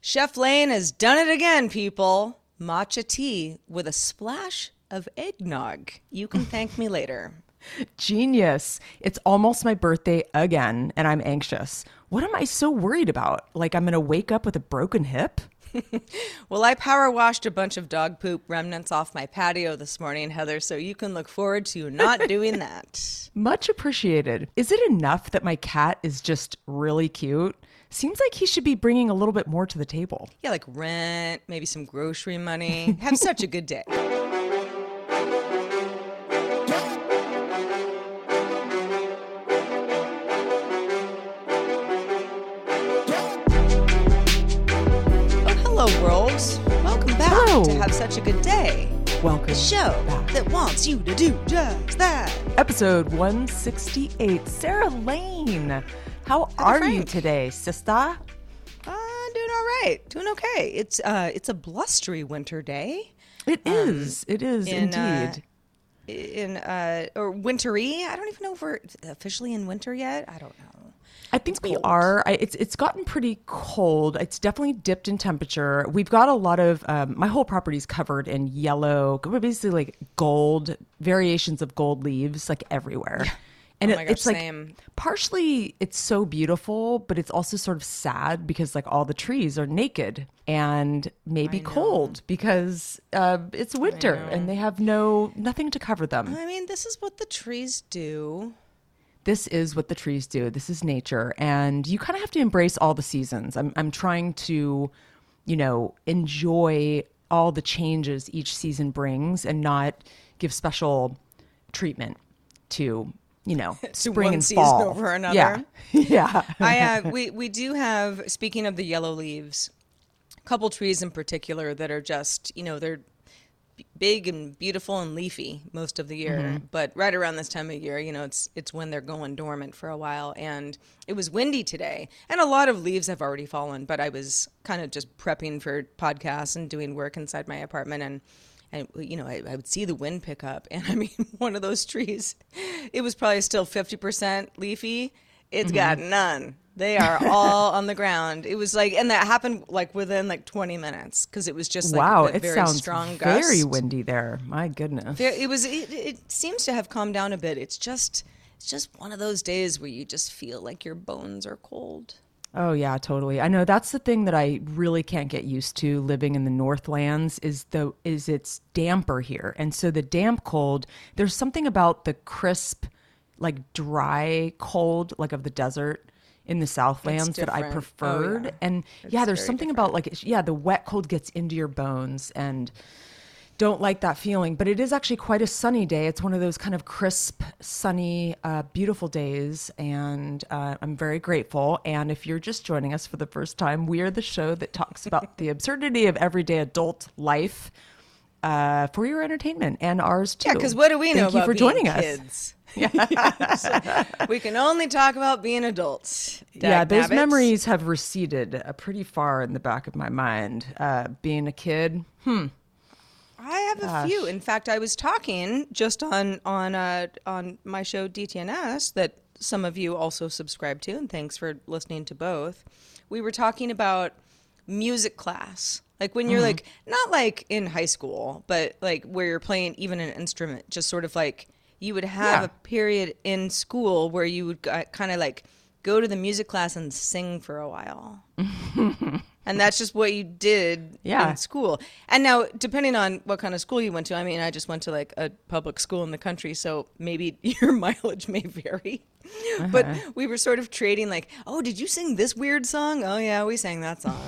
Chef Lane has done it again, people. Matcha tea with a splash of eggnog. You can thank me later. Genius. It's almost my birthday again, and I'm anxious. What am I so worried about? Like I'm going to wake up with a broken hip? Well, I power washed a bunch of dog poop remnants off my patio this morning, Heather, so you can look forward to not doing that. Much appreciated. Is it enough that my cat is just really cute? Seems like he should be bringing a little bit more to the table. Yeah, like rent, maybe some grocery money. Have such a good day. Back Hello. to Have Such a Good Day. Welcome. The show back. that wants you to do just that. Episode 168. Sarah Lane. How are you Frank. today, sister? Uh, doing all right. Doing okay. It's uh, it's a blustery winter day. It is. It is in, uh, indeed. in uh or wintry. I don't even know if we're officially in winter yet. I don't know. I think we are. I, it's it's gotten pretty cold. It's definitely dipped in temperature. We've got a lot of um, my whole property is covered in yellow, basically like gold variations of gold leaves, like everywhere. And Oh it- my gosh, it's like same. partially it's so beautiful, but it's also sort of sad because like all the trees are naked and maybe cold because uh, it's winter and they have no nothing to cover them. I mean, this is what the trees do. This is what the trees do. This is nature, and you kind of have to embrace all the seasons. I'm I'm trying to, you know, enjoy all the changes each season brings, and not give special treatment to you know spring one and season fall over another. Yeah, yeah. I uh, we we do have. Speaking of the yellow leaves, a couple trees in particular that are just you know they're big and beautiful and leafy most of the year. Mm-hmm. But right around this time of year, you know, it's it's when they're going dormant for a while. And it was windy today, and a lot of leaves have already fallen. But I was kind of just prepping for podcasts and doing work inside my apartment and. And you know, I, I would see the wind pick up, and I mean, one of those trees, it was probably still fifty percent leafy. It's got Mm-hmm. none. They are all on the ground. It was like, and that happened like within like twenty minutes because it was just like wow, a it very sounds strong very windy there. My goodness. It was. It, it seems to have calmed down a bit. It's just, it's just one of those days where you just feel like your bones are cold. Oh yeah, totally. I know that's the thing that I really can't get used to living in the Northlands is the is it's damper here. And so the damp cold, there's something about the crisp, like dry cold like of the desert in the Southlands that I different. Oh, preferred. yeah. And yeah, there's something about like yeah, the wet cold gets into your bones and don't like that feeling, but it is actually quite a sunny day. It's one of those kind of crisp, sunny, uh, beautiful days, and uh, I'm very grateful. And if you're just joining us for the first time, we are the show that talks about the absurdity of everyday adult life uh, for your entertainment and ours too. Yeah, because what do we know Thank you about for being joining us. Kids? we can only talk about being adults. Yeah, those memories have receded uh, pretty far in the back of my mind. Uh, being a kid, hmm. I have a few. In fact, I was talking just on on uh, on my show DTNS that some of you also subscribe to, and thanks for listening to both. We were talking about music class, like when you're Mm-hmm. like not like in high school, but like where you're playing even an instrument, just sort of like you would have Yeah. a period in school where you would kind of like go to the music class and sing for a while. and that's just what you did Yeah. in school. And now, depending on what kind of school you went to, I mean, I just went to like a public school in the country, so maybe your mileage may vary. Uh-huh. But we were sort of trading, like, oh, did you sing this weird song? Oh, yeah, we sang that song.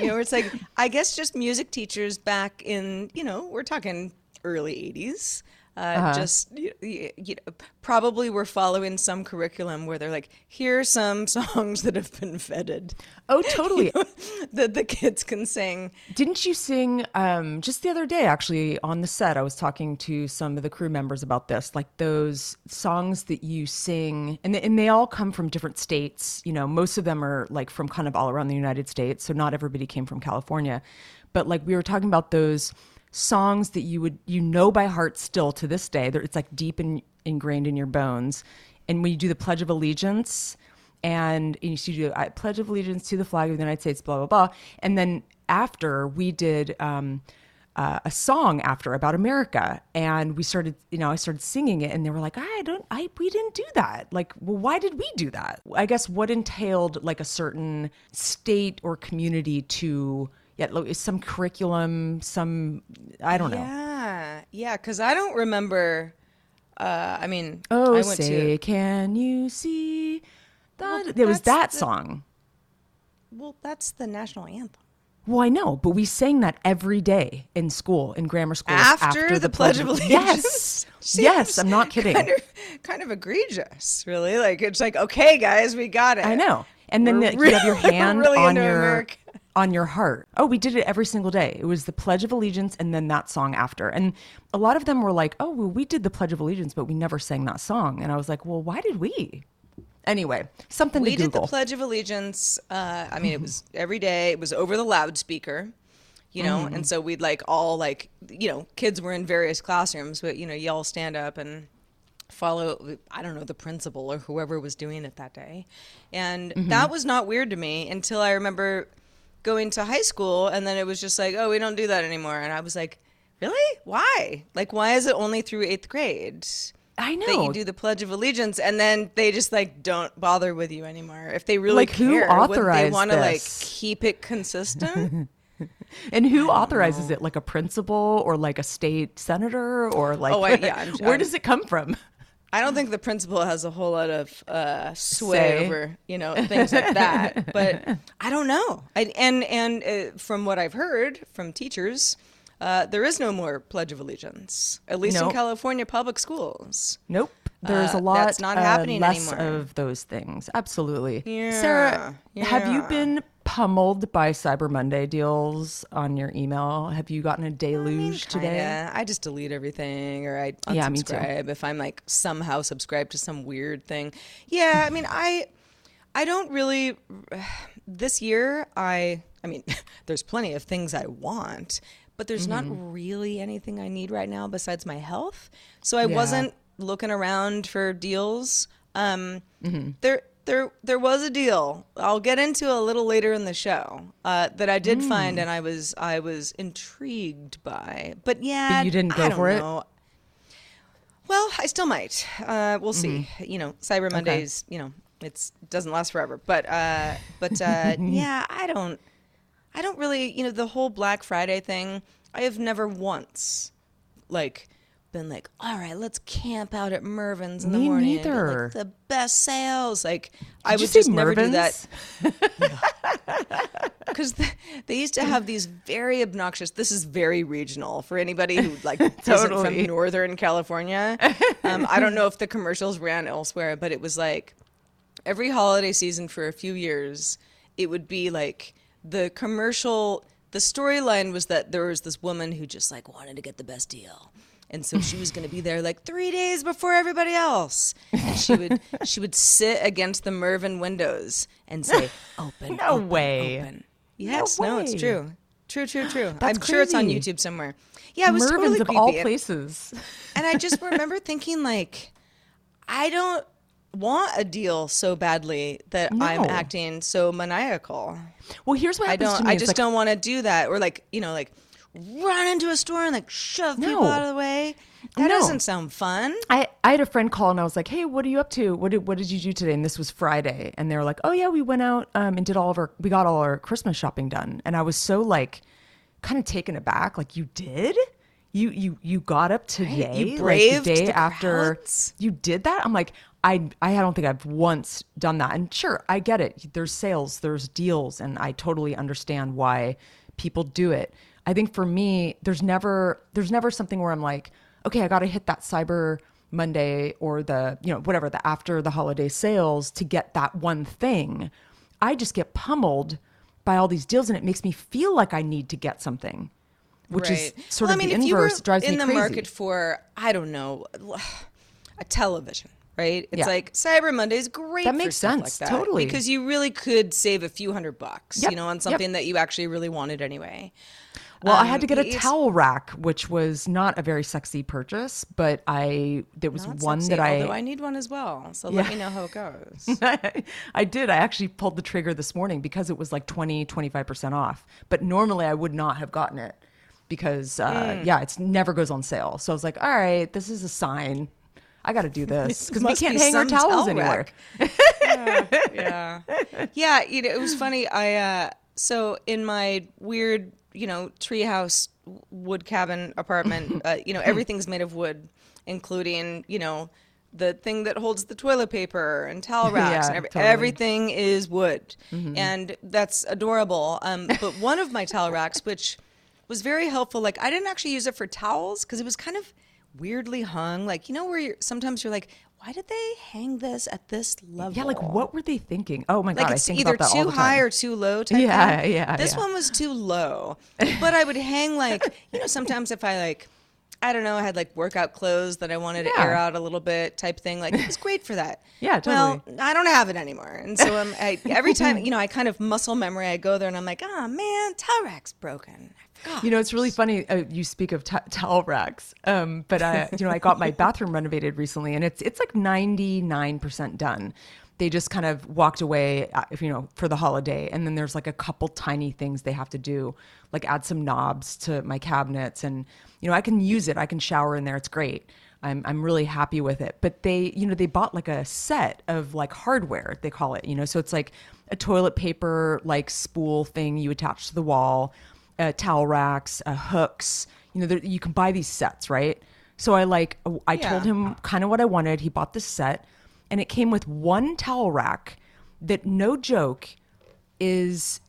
you know, it's like, I guess just music teachers back in, you know, we're talking early 80s. Uh, Just you, you, know, probably we're following some curriculum where they're like, here are some songs that have been vetted oh, totally. that the kids can sing. Didn't you sing um, just the other day, actually, on the set? I was talking to some of the crew members about this, like those songs that you sing, and they, and they all come from different states. You know, most of them are like from kind of all around the United States, so not everybody came from California. But like we were talking about those songs that you would you know by heart still to this day. It's like deep in, ingrained in your bones. And when you do the Pledge of Allegiance, and you see do I pledge of allegiance to the flag of the United States, blah blah blah. And then after we did um, uh, a song after about America, and we started, you know, I started singing it, and they were like, I don't, I we didn't do that. Like, well, why did we do that? I guess what entailed like a certain state or community to. Yeah, some curriculum, some I don't know. Yeah, yeah, because I don't remember. Uh, I mean, Oh, I went say, to. can you see? That Well, there was that the- song. Well, that's the national anthem. Well, I know, but we sang that every day in school, in grammar school. After the Pledge of Allegiance? Yes. yes, I'm not kidding. Kind of, kind of egregious, really. Like it's like, okay, guys, we got it. I know. And then the, you have your really- hand really on your America. On your heart. Oh, we did it every single day. It was the Pledge of Allegiance and then that song after. And a lot of them were like, "Oh, well, we did the Pledge of Allegiance, but we never sang that song." And I was like, "Well, why did we?" Anyway, something we to did the Pledge of Allegiance. Uh, I mean, it was every day. It was over the loudspeaker, you know, Mm-hmm. and so we'd like all like, you know, kids were in various classrooms, but you know, you all stand up and follow I don't know the principal or whoever was doing it that day. And Mm-hmm. that was not weird to me until I remember going to high school and then it was just like, "Oh, we don't do that anymore." And I was like, "Really? Why? Like why is it only through 8th grade?" I That know. you do the Pledge of Allegiance, and then they just like don't bother with you anymore. If they really Like, who care, would they want to like keep it consistent? And who authorizes it? Like a principal or like a state senator or like Oh, I- yeah, where I'm- does it come from? I don't think the principal has a whole lot of uh, sway Say. over you know things like that. But I don't know. I, and and uh, from what I've heard from teachers, uh, there is no more Pledge of Allegiance, at least in California public schools. Nope. There's Uh, a lot that's not uh, happening less anymore. of those things. Absolutely. Yeah, Sarah, have you been pummeled by Cyber Monday deals on your email? Have you gotten a deluge today? Kinda. I just delete everything or I unsubscribe Yeah, me too. if I'm like somehow subscribed to some weird thing. Yeah, I mean, I I don't really this year I I mean, there's plenty of things I want, but there's Mm-hmm. not really anything I need right now besides my health. So I Yeah. wasn't looking around for deals. Um Mm-hmm. there there there was a deal. I'll get into a little later in the show uh, that I did Mm. find, and I was I was intrigued by. But yeah, you didn't go for it? know. Well, I still might. Uh, we'll see. Mm-hmm. You know, Cyber Mondays. You know, it's doesn't last forever. But uh, but uh, yeah, I don't. I don't really. You know, the whole Black Friday thing. I have never once, like, been like, all right, let's camp out at Mervyn's in the morning. neither. like, the best sales. Like, I Did you would just never do that because they used to have these very obnoxious. This is very regional for anybody who like isn't from Northern California. Um, I don't know if the commercials ran elsewhere, but it was like every holiday season for a few years, it would be like the commercial. The storyline was that there was this woman who just like wanted to get the best deal. And so she was going to be there like three days before everybody else, and she would she would sit against the Mervyn windows and say, "Open, No open, way. open." Yes, no, it's true. True, true, true. I'm sure it's on. YouTube somewhere. Yeah, it was Mervyn's totally of all places. And I just remember thinking like, I don't want a deal so badly that I'm acting so maniacal. Well, here's what I don't. to me. I just like, don't want to do that. Or like, you know, like run into a store and like shove people out of the way. That No. doesn't sound fun. I, I had a friend call and I was like, "Hey, what are you up to? What did what did you do today?" And this was Friday, and they were like, "Oh yeah, we went out um, and did all of our we got all our Christmas shopping done." And I was so like, kind of taken aback. Like, you did? You you you got up today, You braved the day the after crowds? you did that? I'm like, I I don't think I've once done that. And sure, I get it. There's sales, there's deals, and I totally understand why people do it. I think for me, there's never there's never something where I'm like, okay, I got to hit that Cyber Monday or the you know whatever the after the holiday sales to get that one thing. I just get pummeled by all these deals, and it makes me feel like I need to get something, which is sort Well, of I mean, the if you inverse. were drives in me the crazy. market for I don't know a television, right? It's Yeah. like Cyber Monday is great. That for makes sense, like that, totally. because you really could save a few hundred bucks, Yep, you know, on yep. something that you actually really wanted anyway. Well, I Um, had to get a towel rack, which was not a very sexy purchase, but I there was Not one sexy, that I I need one as well. So Yeah. let me know how it goes. I did. I actually pulled the trigger this morning because it was like 20, 25% off. But normally I would not have gotten it because, uh, Hmm. yeah, it's never goes on sale. So I was like, all right, this is a sign. I got to do this because we can't be hang our towels towel anywhere. rack. yeah, yeah. You know, it was funny. I uh, so in my weird, you know, treehouse wood cabin apartment, uh, you know, everything's made of wood, including you know the thing that holds the toilet paper and towel racks Yeah, and every, totally. everything is wood, and that's adorable. Um, but one of my towel racks, which was very helpful, like I didn't actually use it for towels because it was kind of weirdly hung. Like you know where you're sometimes you're like, why did they hang this at this level? Yeah, like what were they thinking? Oh my Like God, I it's think either about that all too high or too low type Yeah, thing. yeah, This yeah. one was too low. But I would hang like, you know, sometimes if I like I don't know, I had like workout clothes that I wanted to air out a little bit type thing. Like it was great for that. Yeah, totally. Well, I don't have it anymore. And so um, I, every time, you know, I kind of muscle memory, I go there and I'm like, oh man, rack's broken. You know, it's really funny. Uh, you speak of t- towel racks, um, but I, you know, I got my bathroom renovated recently, and it's it's like ninety nine percent done. They just kind of walked away, uh, you know, for the holiday, and then there's like a couple tiny things they have to do, like add some knobs to my cabinets, and you know, I can use it. I can shower in there. It's great. I'm I'm really happy with it. But they, you know, they bought like a set of like hardware, they call it, you know. So it's like a toilet paper like spool thing you attach to the wall, uh, towel racks, uh, hooks. You know, there, you can buy these sets, right? So I like I told him kind of what I wanted. He bought this set, and it came with one towel rack that, no joke, is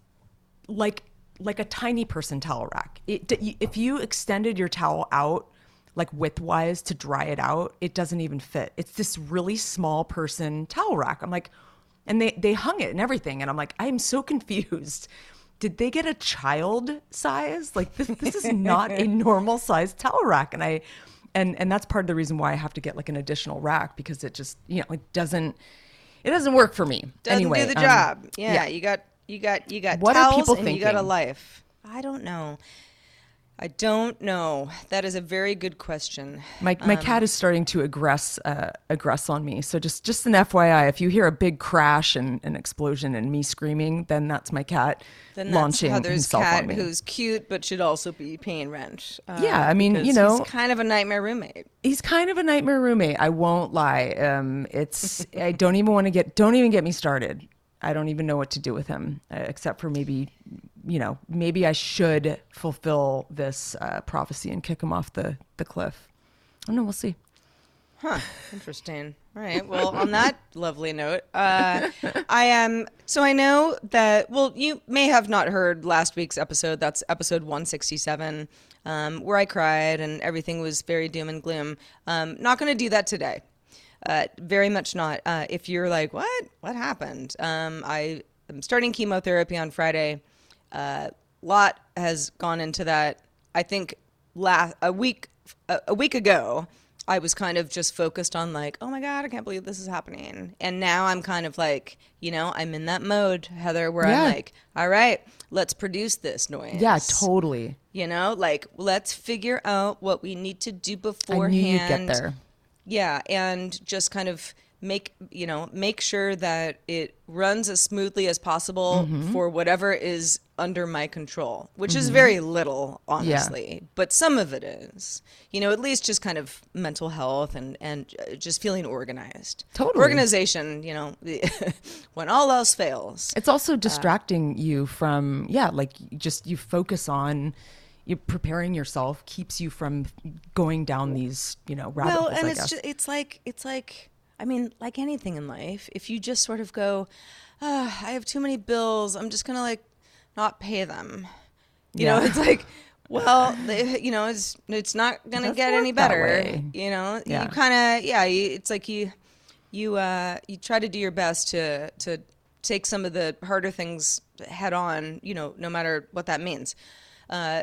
like like a tiny person towel rack. It, if you extended your towel out like widthwise to dry it out, it doesn't even fit. It's this really small person towel rack. I'm like, and they they hung it and everything, and I'm like, I am so confused. Did they get a child size? Like this, this is not a normal size towel rack, and I, and and that's part of the reason why I have to get like an additional rack because it just you know it doesn't it doesn't work for me. Doesn't anyway, do the um, job. yeah, you got you got you got What are towels people and you got a life. I don't know. I don't know. That is a very good question. My my Um, cat is starting to aggress uh, aggress on me. So just just an FYI, if you hear a big crash and an explosion and me screaming, then that's my cat Then launching Heather's himself cat, on me. who's cute but should also be paying rent. Uh, Yeah, I mean, you know- he's kind of a nightmare roommate. He's kind of a nightmare roommate. I won't lie. Um, it's I don't even want to get don't even get me started. I don't even know what to do with him uh, except for maybe, you know, maybe I should fulfill this uh, prophecy and kick him off the the cliff. I don't know. We'll see. Huh. Interesting. All right. Well, on that lovely note, uh, I am. so I know that. Well, you may have not heard last week's episode. That's episode one sixty seven, um, where I cried and everything was very doom and gloom. Um, not going to do that today. Uh, very much not. Uh, if you're like, what? What happened? Um, I am starting chemotherapy on Friday. A lot has gone into that. I think last a week a, a week ago, I was kind of just focused on like, oh my god, I can't believe this is happening. And now I'm kind of like, you know, I'm in that mode, Heather, where Yeah. I'm like, all right, let's produce this noise. Yeah, totally. You know, like let's figure out what we need to do I beforehand. knew you'd get there. Yeah, and just kind of make you know make sure that it runs as smoothly as possible Mm-hmm. for whatever is under my control, which is very little, honestly. But some of it is, you know, at least just kind of mental health and and uh, just feeling organized. Totally. organization. You know, when all else fails. It's also distracting you from yeah, like just you focus on you preparing yourself keeps you from going down these you know rabbit well, holes. and I it's guess. just, it's like it's like I mean, like anything in life, if you just sort of go, "Ah, I have too many bills, I'm just gonna like not pay them. You know, it's like, well, they, you know, it's it's not gonna get any better. You know, Yeah. you kind of yeah, you, it's like you you uh you try to do your best to to take some of the harder things head on. You know, no matter what that means. Uh,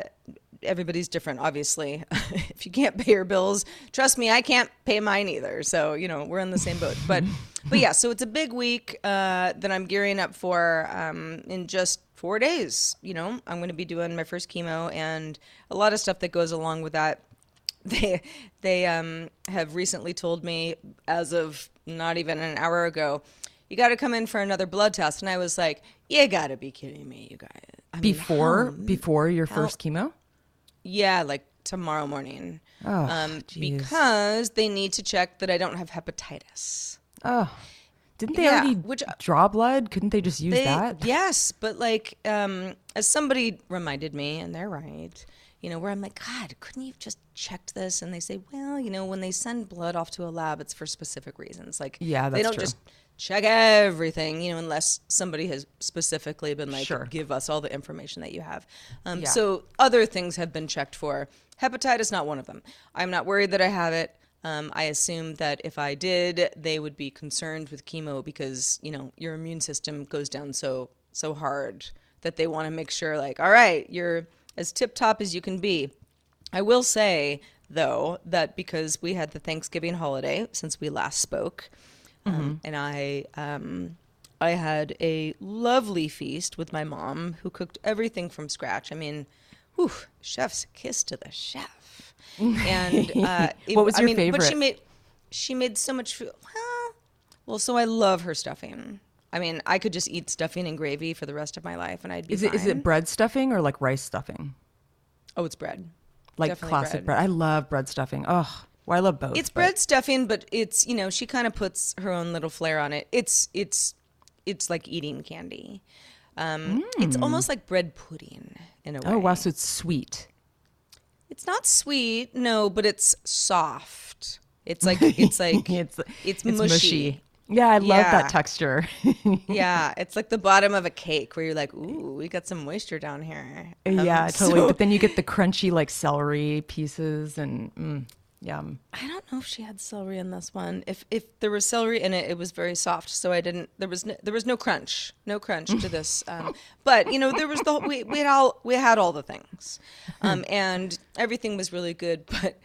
everybody's different, obviously. if you can't pay your bills, trust me, I can't pay mine either. So you know, we're in the same boat. But but yeah, so it's a big week uh, that I'm gearing up for um, in just four days. You know, I'm going to be doing my first chemo and a lot of stuff that goes along with that they they um, have recently told me as of not even an hour ago you got to come in for another blood test and i was like you got to be kidding me you guys I mean, before how- before your first chemo. Yeah like tomorrow morning Oh, um, because they need to check that i don't have hepatitis Oh, didn't they Yeah, already which- draw blood? Couldn't they just use They- that? Yes, but like um, as somebody reminded me, and they're right. You know, where I'm like, God, couldn't you have just checked this? And they say, well, you know, when they send blood off to a lab, it's for specific reasons. Like, Yeah, they don't true. just check everything, you know, unless somebody has specifically been like, Sure. give us all the information that you have. Um, Yeah. So other things have been checked for. Hepatitis, not one of them. I'm not worried that I have it. Um, I assume that if I did, they would be concerned with chemo because you know your immune system goes down so so hard that they want to make sure, like, all right, you're as tip top as you can be. I will say though that because we had the Thanksgiving holiday since we last spoke, um, and I um, I had a lovely feast with my mom who cooked everything from scratch. I mean, whew, chef's kiss to the chef. And uh, it- What was I your mean, But she made she made so much food. Well, well, so I love her stuffing. I mean, I could just eat stuffing and gravy for the rest of my life, and I'd be fine. Is it is it bread stuffing or like rice stuffing? Oh, it's bread. Like Definitely classic bread. I love bread stuffing. Oh, well, I love both. It's but- bread stuffing, but it's you know she kind of puts her own little flair on it. It's it's it's like eating candy. Um, It's almost like bread pudding in a way. Mm. Oh wow, so it's sweet. It's not sweet, no, but it's soft. It's like it's like It's it's, it's mushy. Yeah, I love Yeah. that texture. yeah, it's like the bottom of a cake where you're like, ooh, we got some moisture down here. Um, yeah, totally. so- But then you get the crunchy like celery pieces and mm, yum. I don't know if she had celery in this one. If if there was celery in it, it was very soft, so I didn't. There was no, there was no crunch, no crunch to this. Um, but you know, there was the we we had all we had all the things, um, and everything was really good. But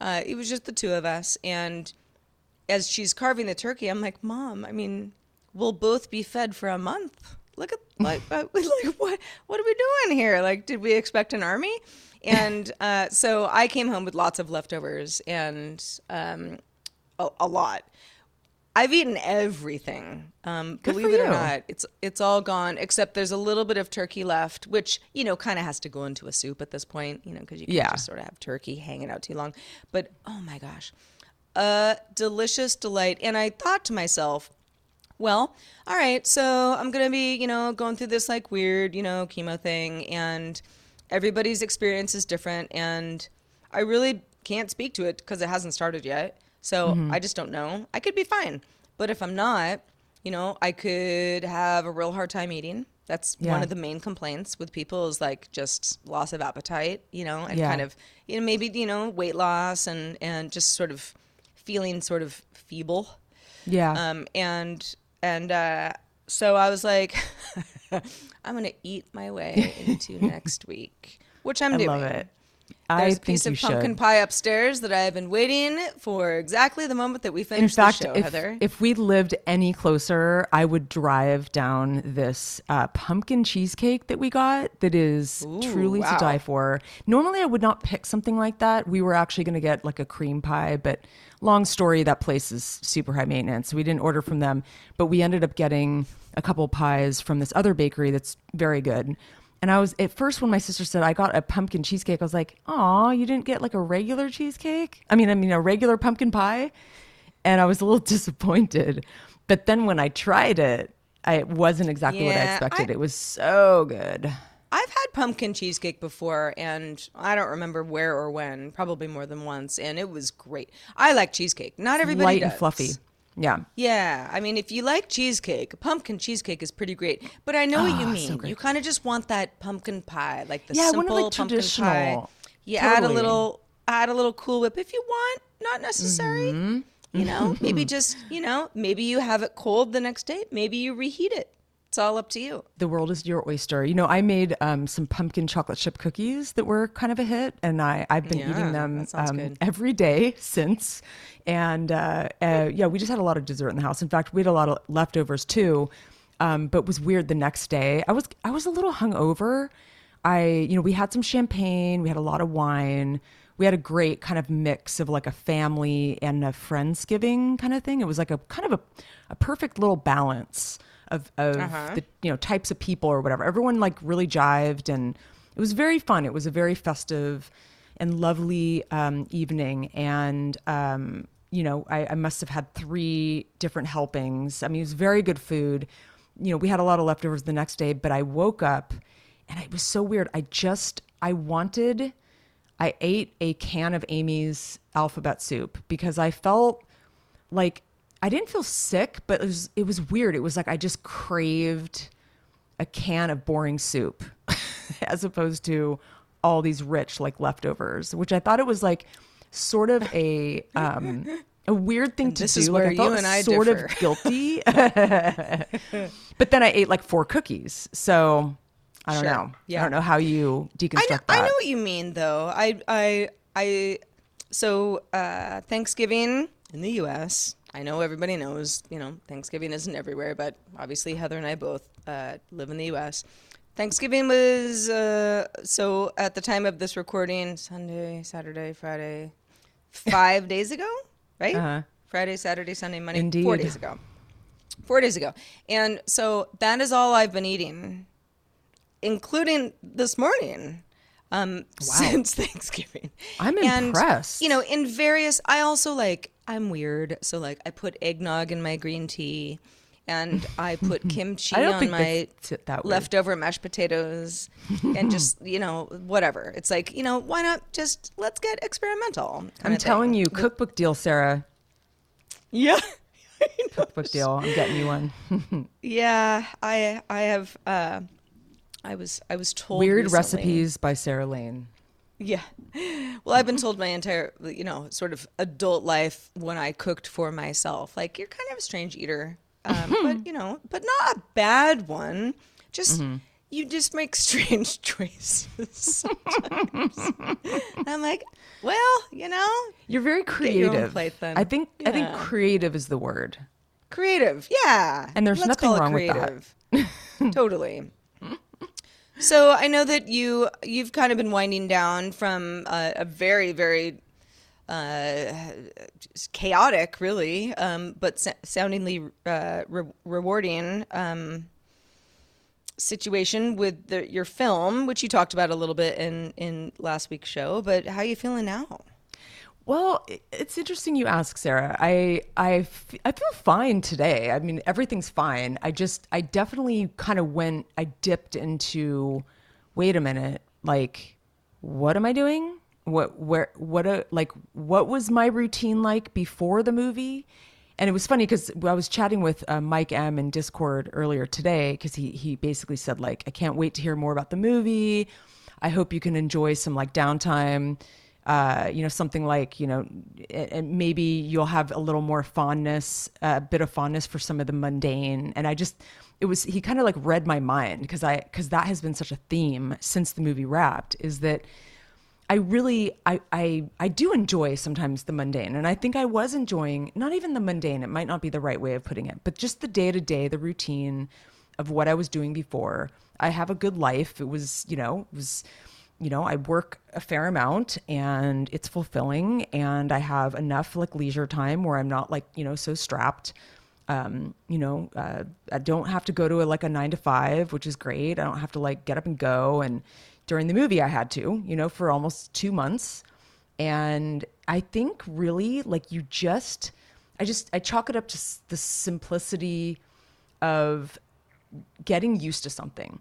uh, it was just the two of us, and as she's carving the turkey, I'm like, Mom, I mean, we'll both be fed for a month. Look at like uh, like what what are we doing here? Like, did we expect an army? And uh, so I came home with lots of leftovers and um, a, a lot. I've eaten everything. Um, believe it or not, it's it's all gone except there's a little bit of turkey left, which you know kind of has to go into a soup at this point, you know, because you can't Yeah. just sort of have turkey hanging out too long. But oh my gosh, a delicious delight. And I thought to myself, well, all right, so I'm gonna be, you know, going through this like weird, you know, chemo thing, and everybody's experience is different, and I really can't speak to it because it hasn't started yet. So I just don't know. I could be fine, but if I'm not, you know, I could have a real hard time eating. That's one of the main complaints with people is like just loss of appetite, you know, and Yeah. kind of, you know, maybe you know weight loss and and just sort of feeling sort of feeble. Yeah. Um, and and uh, so I was like, I'm gonna eat my way into next week, which I'm I doing. love it. There's I a piece of pumpkin should. pie upstairs that I have been waiting for exactly the moment that we In finish fact, the show, if, Heather. if we lived any closer, I would drive down this uh, pumpkin cheesecake that we got that is truly wow. to die for. Normally, I would not pick something like that. We were actually going to get like a cream pie, but long story, that place is super high maintenance. So we didn't order from them, but we ended up getting a couple pies from this other bakery that's very good. And I was at first when my sister said I got a pumpkin cheesecake, I was like, "Aw, you didn't get like a regular cheesecake? I mean, I mean a regular pumpkin pie." And I was a little disappointed. But then when I tried it, I, it wasn't exactly what I expected. I- it was so good. I've had pumpkin cheesecake before, and I don't remember where or when, probably more than once, and it was great. I like cheesecake. Not everybody Light does. and fluffy. Yeah. Yeah, I mean, if you like cheesecake, pumpkin cheesecake is pretty great. But I know what you Ah, so mean. you kind of just want that pumpkin pie, like the Yeah, I want it, simple like, pumpkin pie. traditional. You add a little, add a little Cool Whip if you want. Not necessary. Mm-hmm. You know, maybe just you know, maybe you have it cold the next day. Maybe you reheat it. It's all up to you. The world is your oyster. You know, I made um, some pumpkin chocolate chip cookies that were kind of a hit, and I, I've been Yeah, eating them um, every day since. And uh, uh, yeah, we just had a lot of dessert in the house. In fact, we had a lot of leftovers too. Um, but it was weird the next day. I was I was a little hungover. I you know we had some champagne, we had a lot of wine. We had a great kind of mix of like a family and a friendsgiving kind of thing. It was like a kind of a, a perfect little balance of, of the you know types of people or whatever. Everyone like really jived and it was very fun. It was a very festive and lovely um, evening. And um, you know, I, I must have had three different helpings. I mean, it was very good food. You know, we had a lot of leftovers the next day, but I woke up and it was so weird. I just I wanted I ate a can of Amy's alphabet soup because I felt like I didn't feel sick, but it was it was weird. It was like I just craved a can of boring soup as opposed to all these rich like leftovers, which I thought it was like sort of a um a weird thing to this do. is like where I felt you and I sort differ. of guilty. but then I ate like four cookies. So I don't Sure. know. Yeah. I don't know how you deconstruct I know, that. I know what you mean, though. I, I, I. So uh, Thanksgiving in the U.S. I know everybody knows. You know, Thanksgiving isn't everywhere, but obviously Heather and I both uh, live in the U.S. Thanksgiving was uh, so at the time of this recording, Sunday, Saturday, Friday, five days ago, right? Uh-huh. Friday, Saturday, Sunday, Monday, Indeed. four days ago. Four days ago, and so that is all I've been eating, including this morning. Um, since Thanksgiving, I'm And, impressed. You know, in various, I also like I'm weird, so like I put eggnog in my green tea, and I put kimchi I on my that leftover mashed potatoes, and just you know whatever. It's like you know why not just let's get experimental. I'm telling you, cookbook deal, Sarah. Yeah. Cookbook deal. I'm getting you one. Yeah, I I have uh I was I was told Weird recently- recipes by Sarah Lane. Yeah. Well, I've been told my entire, you know, sort of adult life when I cooked for myself, like you're kind of a strange eater, um, but you know, but not a bad one. Just Mm-hmm. you just make strange choices. sometimes. I'm like, well, you know, You're very Get your own creative. plate. I think I think creative is the word. creative, yeah. And there's Let's nothing wrong with that. creative. totally. So I know that you you've kind of been winding down from uh, a very very uh, chaotic, really, um, but sa- soundingly uh, re- rewarding um, situation with the, your film, which you talked about a little bit in in last week's show. But how are you feeling now? Well, it's interesting you ask, Sarah. I I, f- I feel fine today. I mean, everything's fine. I just I definitely kind of went I dipped into wait a minute, like what am I doing? What where what a like what was my routine like before the movie? And it was funny because I was chatting with uh, Mike M in Discord earlier today because he he basically said like I can't wait to hear more about the movie. I hope you can enjoy some like downtime uh, you know, something like, you know, maybe you'll have a little more fondness, a bit of fondness for some of the mundane. And I just, it was, he kind of like read my mind because I, because that has been such a theme since the movie wrapped is that I really, I, I, I do enjoy sometimes the mundane. And I think I was enjoying not even the mundane, it might not be the right way of putting it, but just the day to day, the routine of what I was doing before. I have a good life. It was, you know, it was, you know, I work a fair amount and it's fulfilling and I have enough like leisure time where I'm not like, you know, so strapped. Um, you know, uh, I don't have to go to a, like a nine to five, which is great. I don't have to like get up and go. And during the movie, I had to, you know, for almost two months. And I think really like you just, I just, I chalk it up to the simplicity of getting used to something,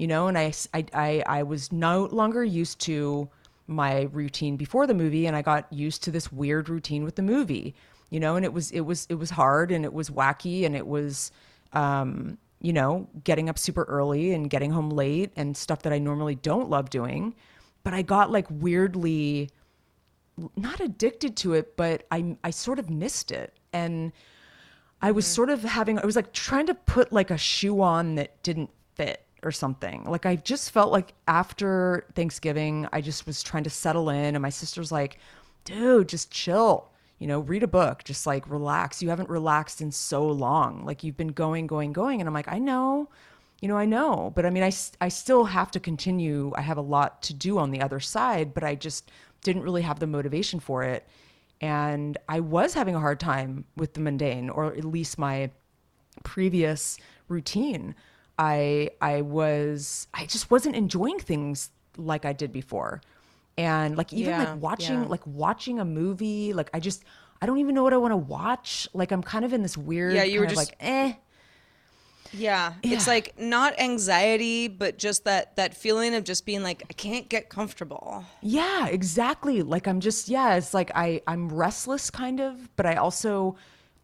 you know, and I, I, I, I was no longer used to my routine before the movie and I got used to this weird routine with the movie, you know, and it was, it was, it was hard and it was wacky and it was, um, you know, getting up super early and getting home late and stuff that I normally don't love doing. But I got like weirdly not addicted to it, but I, I sort of missed it. And I was sort of having, I was like trying to put like a shoe on that didn't fit or something. Like I just felt like after Thanksgiving, I just was trying to settle in. And my sister's like, dude, just chill. You know, read a book, just like relax. You haven't relaxed in so long. Like you've been going, going, going. And I'm like, I know, you know, I know. But I mean, I I still have to continue. I have a lot to do on the other side, but I just didn't really have the motivation for it. And I was having a hard time with the mundane, or at least my previous routine. I I was I just wasn't enjoying things like I did before. And like even Yeah, like watching yeah. like watching a movie, like I just I don't even know what I want to watch. Like I'm kind of in this weird Yeah, you were just- like eh Yeah. It's like not anxiety, but just that that feeling of just being like I can't get comfortable. Yeah, exactly. Like I'm just yeah, it's like I I'm restless kind of, but I also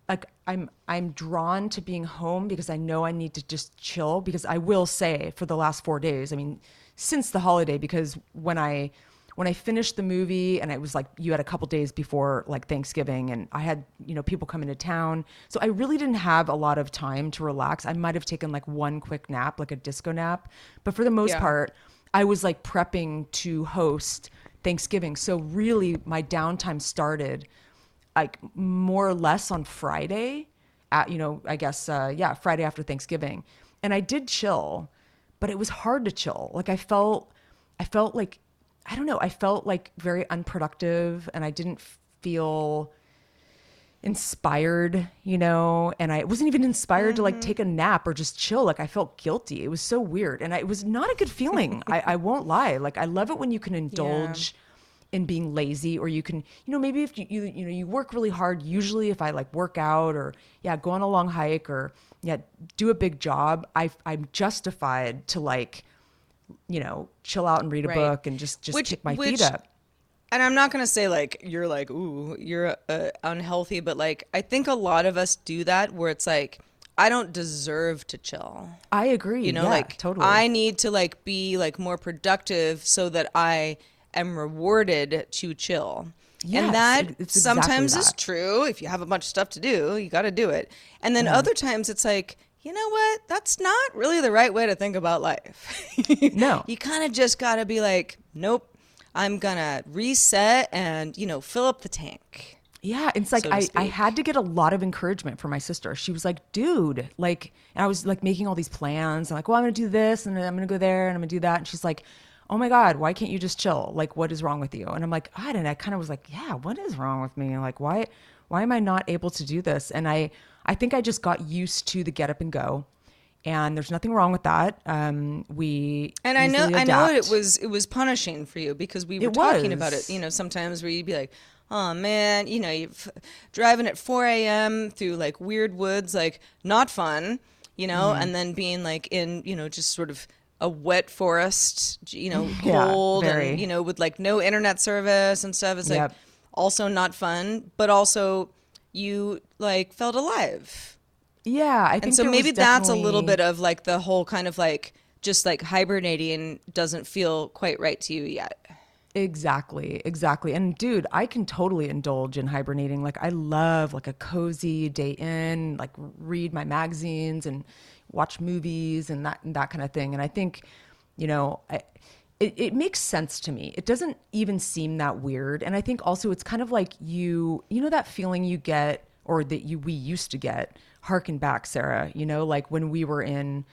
like I'm I'm drawn to being home because I know I need to just chill because I will say for the last 4 days, I mean, since the holiday because when I when I finished the movie and it was like you had a couple days before like Thanksgiving and I had, you know, people come into town. So I really didn't have a lot of time to relax. I might have taken like one quick nap, like a disco nap, but for the most Yeah. part I was like prepping to host Thanksgiving. So really my downtime started like more or less on Friday at you know, I guess uh yeah, Friday after Thanksgiving. And I did chill, but it was hard to chill. Like I felt, I felt like, I don't know, I felt like very unproductive and I didn't feel inspired, you know, and I wasn't even inspired mm-hmm. to like mm-hmm. take a nap or just chill. Like I felt guilty. It was so weird. And I, it was not a good feeling. I, I won't lie. Like I love it when you can indulge yeah. In being lazy or you can, you know, maybe if you, you, you know, you work really hard, usually if I like work out or yeah, go on a long hike or yeah, do a big job, I, I'm justified to like, you know, chill out and read a right. book and just, just which, kick my which, feet up and I'm not gonna say like you're like ooh you're uh, unhealthy, but like I think a lot of us do that where it's like I don't deserve to chill. I agree. You know, yeah, like totally. I need to like be like more productive so that I am rewarded to chill. Yes, and that exactly sometimes that. is true. If you have a bunch of stuff to do, you got to do it. And then yeah. other times it's like, you know what? That's not really the right way to think about life. no. You kind of just got to be like, nope, I'm gonna reset and you know fill up the tank. Yeah, it's like so I, I had to get a lot of encouragement from my sister. She was like, dude, like, and I was like making all these plans. I'm like, well, I'm gonna do this and I'm gonna go there and I'm gonna do that. And she's like, oh my God, why can't you just chill? Like, what is wrong with you? And I'm like, I don't know. I kind of was like, yeah, what is wrong with me? Like, why, why am I not able to do this? And I, I think I just got used to the get up and go and there's nothing wrong with that. Um, we and I know adapt. I know it was it was punishing for you because we were talking about it. You know, sometimes where you'd be like, "Oh man, you know, you're driving at 4 a.m. through like weird woods, like not fun." You know, mm. and then being like in you know just sort of a wet forest, you know, cold yeah, and you know with like no internet service and stuff. It's yep. like also not fun, but also you like felt alive yeah, I think and so maybe that's a little bit of like the whole kind of like just like hibernating doesn't feel quite right to you yet. Exactly, exactly. And dude, I can totally indulge in hibernating. Like I love like a cozy day in, like read my magazines and watch movies and that and that kind of thing. And I think, you know, I, it, it makes sense to me. It doesn't even seem that weird. And I think also it's kind of like you, you know, that feeling you get or that you we used to get harken back, Sarah, you know, like when we were in,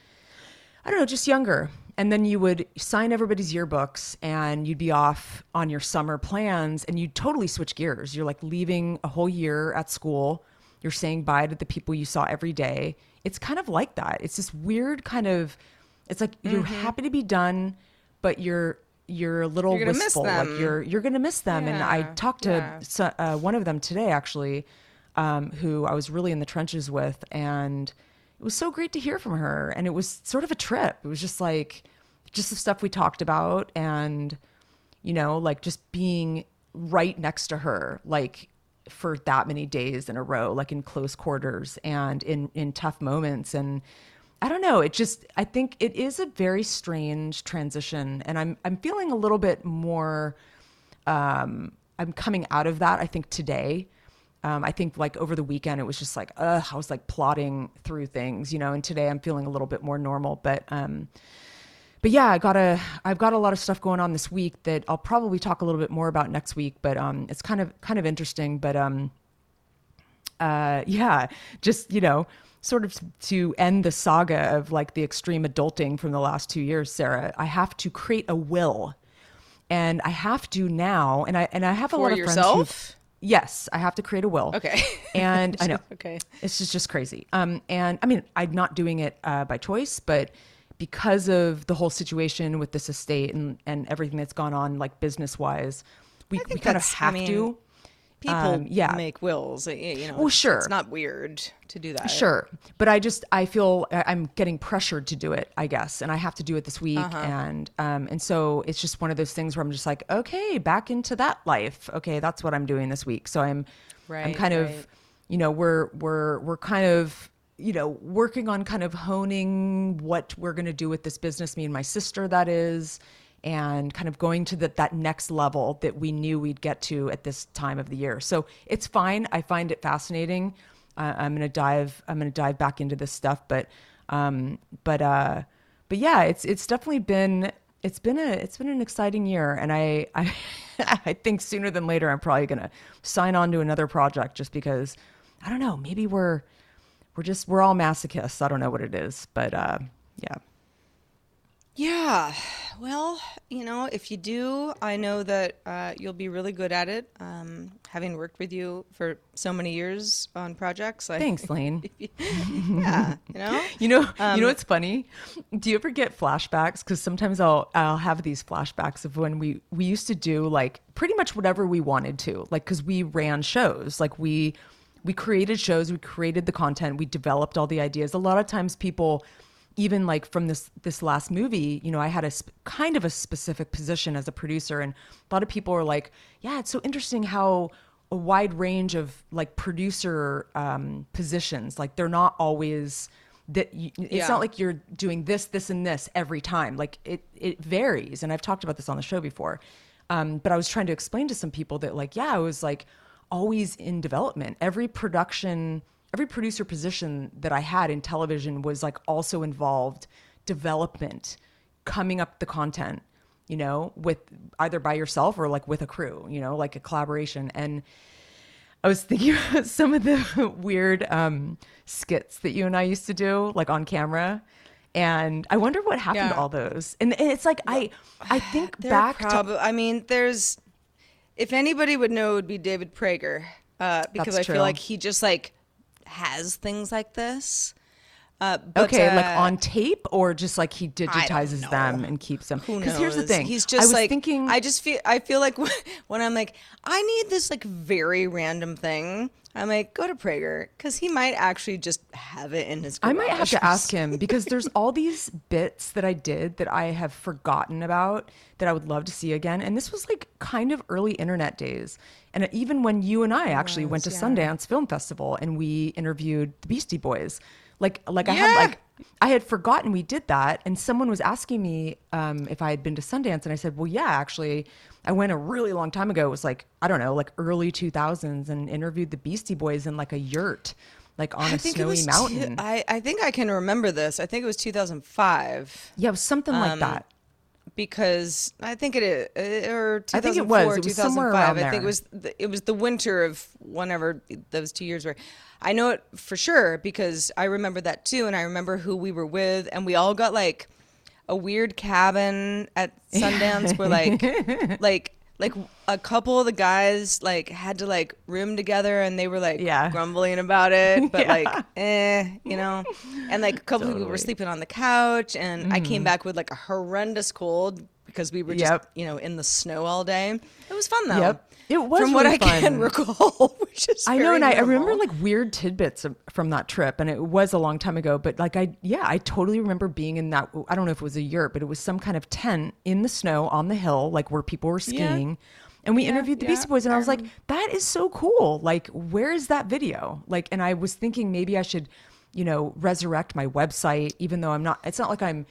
I don't know, just younger. And then you would sign everybody's yearbooks and you'd be off on your summer plans and you'd totally switch gears. You're like leaving a whole year at school. You're saying bye to the people you saw every day. It's kind of like that. It's this weird kind of, it's like mm-hmm. you're happy to be done, but you're you're a little you're wistful. Like you're you're gonna miss them. Yeah. And I talked to yeah. uh, one of them today actually, um, who I was really in the trenches with. And it was so great to hear from her. And it was sort of a trip. It was just like, just the stuff we talked about and, you know, like just being right next to her, like for that many days in a row, like in close quarters and in, in tough moments. And, I don't know. It just I think it is a very strange transition, and I'm I'm feeling a little bit more. Um, I'm coming out of that. I think today, um, I think like over the weekend it was just like, ugh, I was like plotting through things, you know. And today I'm feeling a little bit more normal, but um, but yeah, I got a I've got a lot of stuff going on this week that I'll probably talk a little bit more about next week. But um, it's kind of kind of interesting. But um, uh, yeah, just you know, sort of to end the saga of like the extreme adulting from the last two years, Sarah, I have to create a will, and I have to now, and I and I have a For lot of yourself? friends who Yes, I have to create a will. Okay. And I know. okay. It's just, just crazy. Um, and I mean, I'm not doing it uh, by choice, but because of the whole situation with this estate and, and everything that's gone on, like business wise, we, we kind of have I mean, to people um, yeah. make wills. You know, well, sure, it's not weird to do that. Sure, but I just I feel I'm getting pressured to do it. I guess, and I have to do it this week, uh-huh. and um and so it's just one of those things where I'm just like, okay, back into that life. Okay, that's what I'm doing this week. So I'm right, I'm kind right. of, you know, we're we're we're kind of you know, working on kind of honing what we're going to do with this business, me and my sister, that is, and kind of going to the, that next level that we knew we'd get to at this time of the year. So it's fine. I find it fascinating. Uh, I'm gonna dive. I'm gonna dive back into this stuff, but um, but uh, but yeah, it's it's definitely been it's been a it's been an exciting year, and I I I think sooner than later I'm probably gonna sign on to another project just because I don't know. Maybe we're we're just we're all masochists. I don't know what it is, but uh, yeah. Yeah. Well, you know, if you do, I know that uh, you'll be really good at it. Um, having worked with you for so many years on projects, I, Thanks, Lane. yeah, you know. You know, you know what's funny? Do you ever get flashbacks? Because sometimes I'll I'll have these flashbacks of when we we used to do like pretty much whatever we wanted to, like because we ran shows, like we we created shows, we created the content, we developed all the ideas. A lot of times, people even like from this this last movie, you know, I had a sp- kind of a specific position as a producer, and a lot of people are like, "Yeah, it's so interesting how." a wide range of like producer um, positions like they're not always that you, it's Yeah. not like you're doing this this and this every time like it it varies and i've talked about this on the show before um, but i was trying to explain to some people that like yeah i was like always in development every production every producer position that i had in television was like also involved development coming up the content you know with either by yourself or like with a crew you know like a collaboration and I was thinking about some of the weird um, skits that you and I used to do, like on camera, and I wonder what happened to all those. And, and it's like I, I think back prob- to I mean, there's. If anybody would know, it would be David Prager, uh, because That's I true. feel like he just like has things like this. Uh, but, okay, like uh, on tape or just like he digitizes them and keeps them. Because here's the thing, He's I just was like thinking. I just feel. I feel like when I'm like, I need this like very random thing. I'm like, go to Prager because he might actually just have it in his. I might have to ask him because there's all these bits that I did that I have forgotten about that I would love to see again. And this was like kind of early internet days. And even when you and I actually went to Sundance Film Festival and we interviewed the Beastie Boys, like like I had like I had forgotten we did that, and someone was asking me um, if I had been to Sundance, and I said, "Well, yeah, actually, I went a really long time ago. It was like I don't know, like early two thousands, and interviewed the Beastie Boys in like a yurt, like on a I it snowy mountain. I, I think I can remember this. I think it was 2005 Yeah, it was something Um, like that. Because I think it uh, or I think it was. It was somewhere 2005. around I think it was the, it was the winter of whenever those two years were. I know it for sure because I remember that too, and I remember who we were with, and we all got like a weird cabin at Sundance where like like like a couple of the guys like had to like room together and they were like Yeah. grumbling about it but Yeah. like eh you know and like a couple of people were sleeping on the couch and i came back with like a horrendous cold because we were just. Yep. you know in the snow all day it was fun though Yep. It was from what really i can recall which is I know, and I, I remember like weird tidbits of, from that trip, and it was a long time ago. But like, I yeah, I totally remember being in that. I don't know if it was a yurt, but it was some kind of tent in the snow on the hill, like where people were skiing. And we interviewed the Beastie Boys, and I was like, "That is so cool! Like, where is that video?" Like, and I was thinking maybe I should, you know, resurrect my website, even though I'm not. It's not like I'm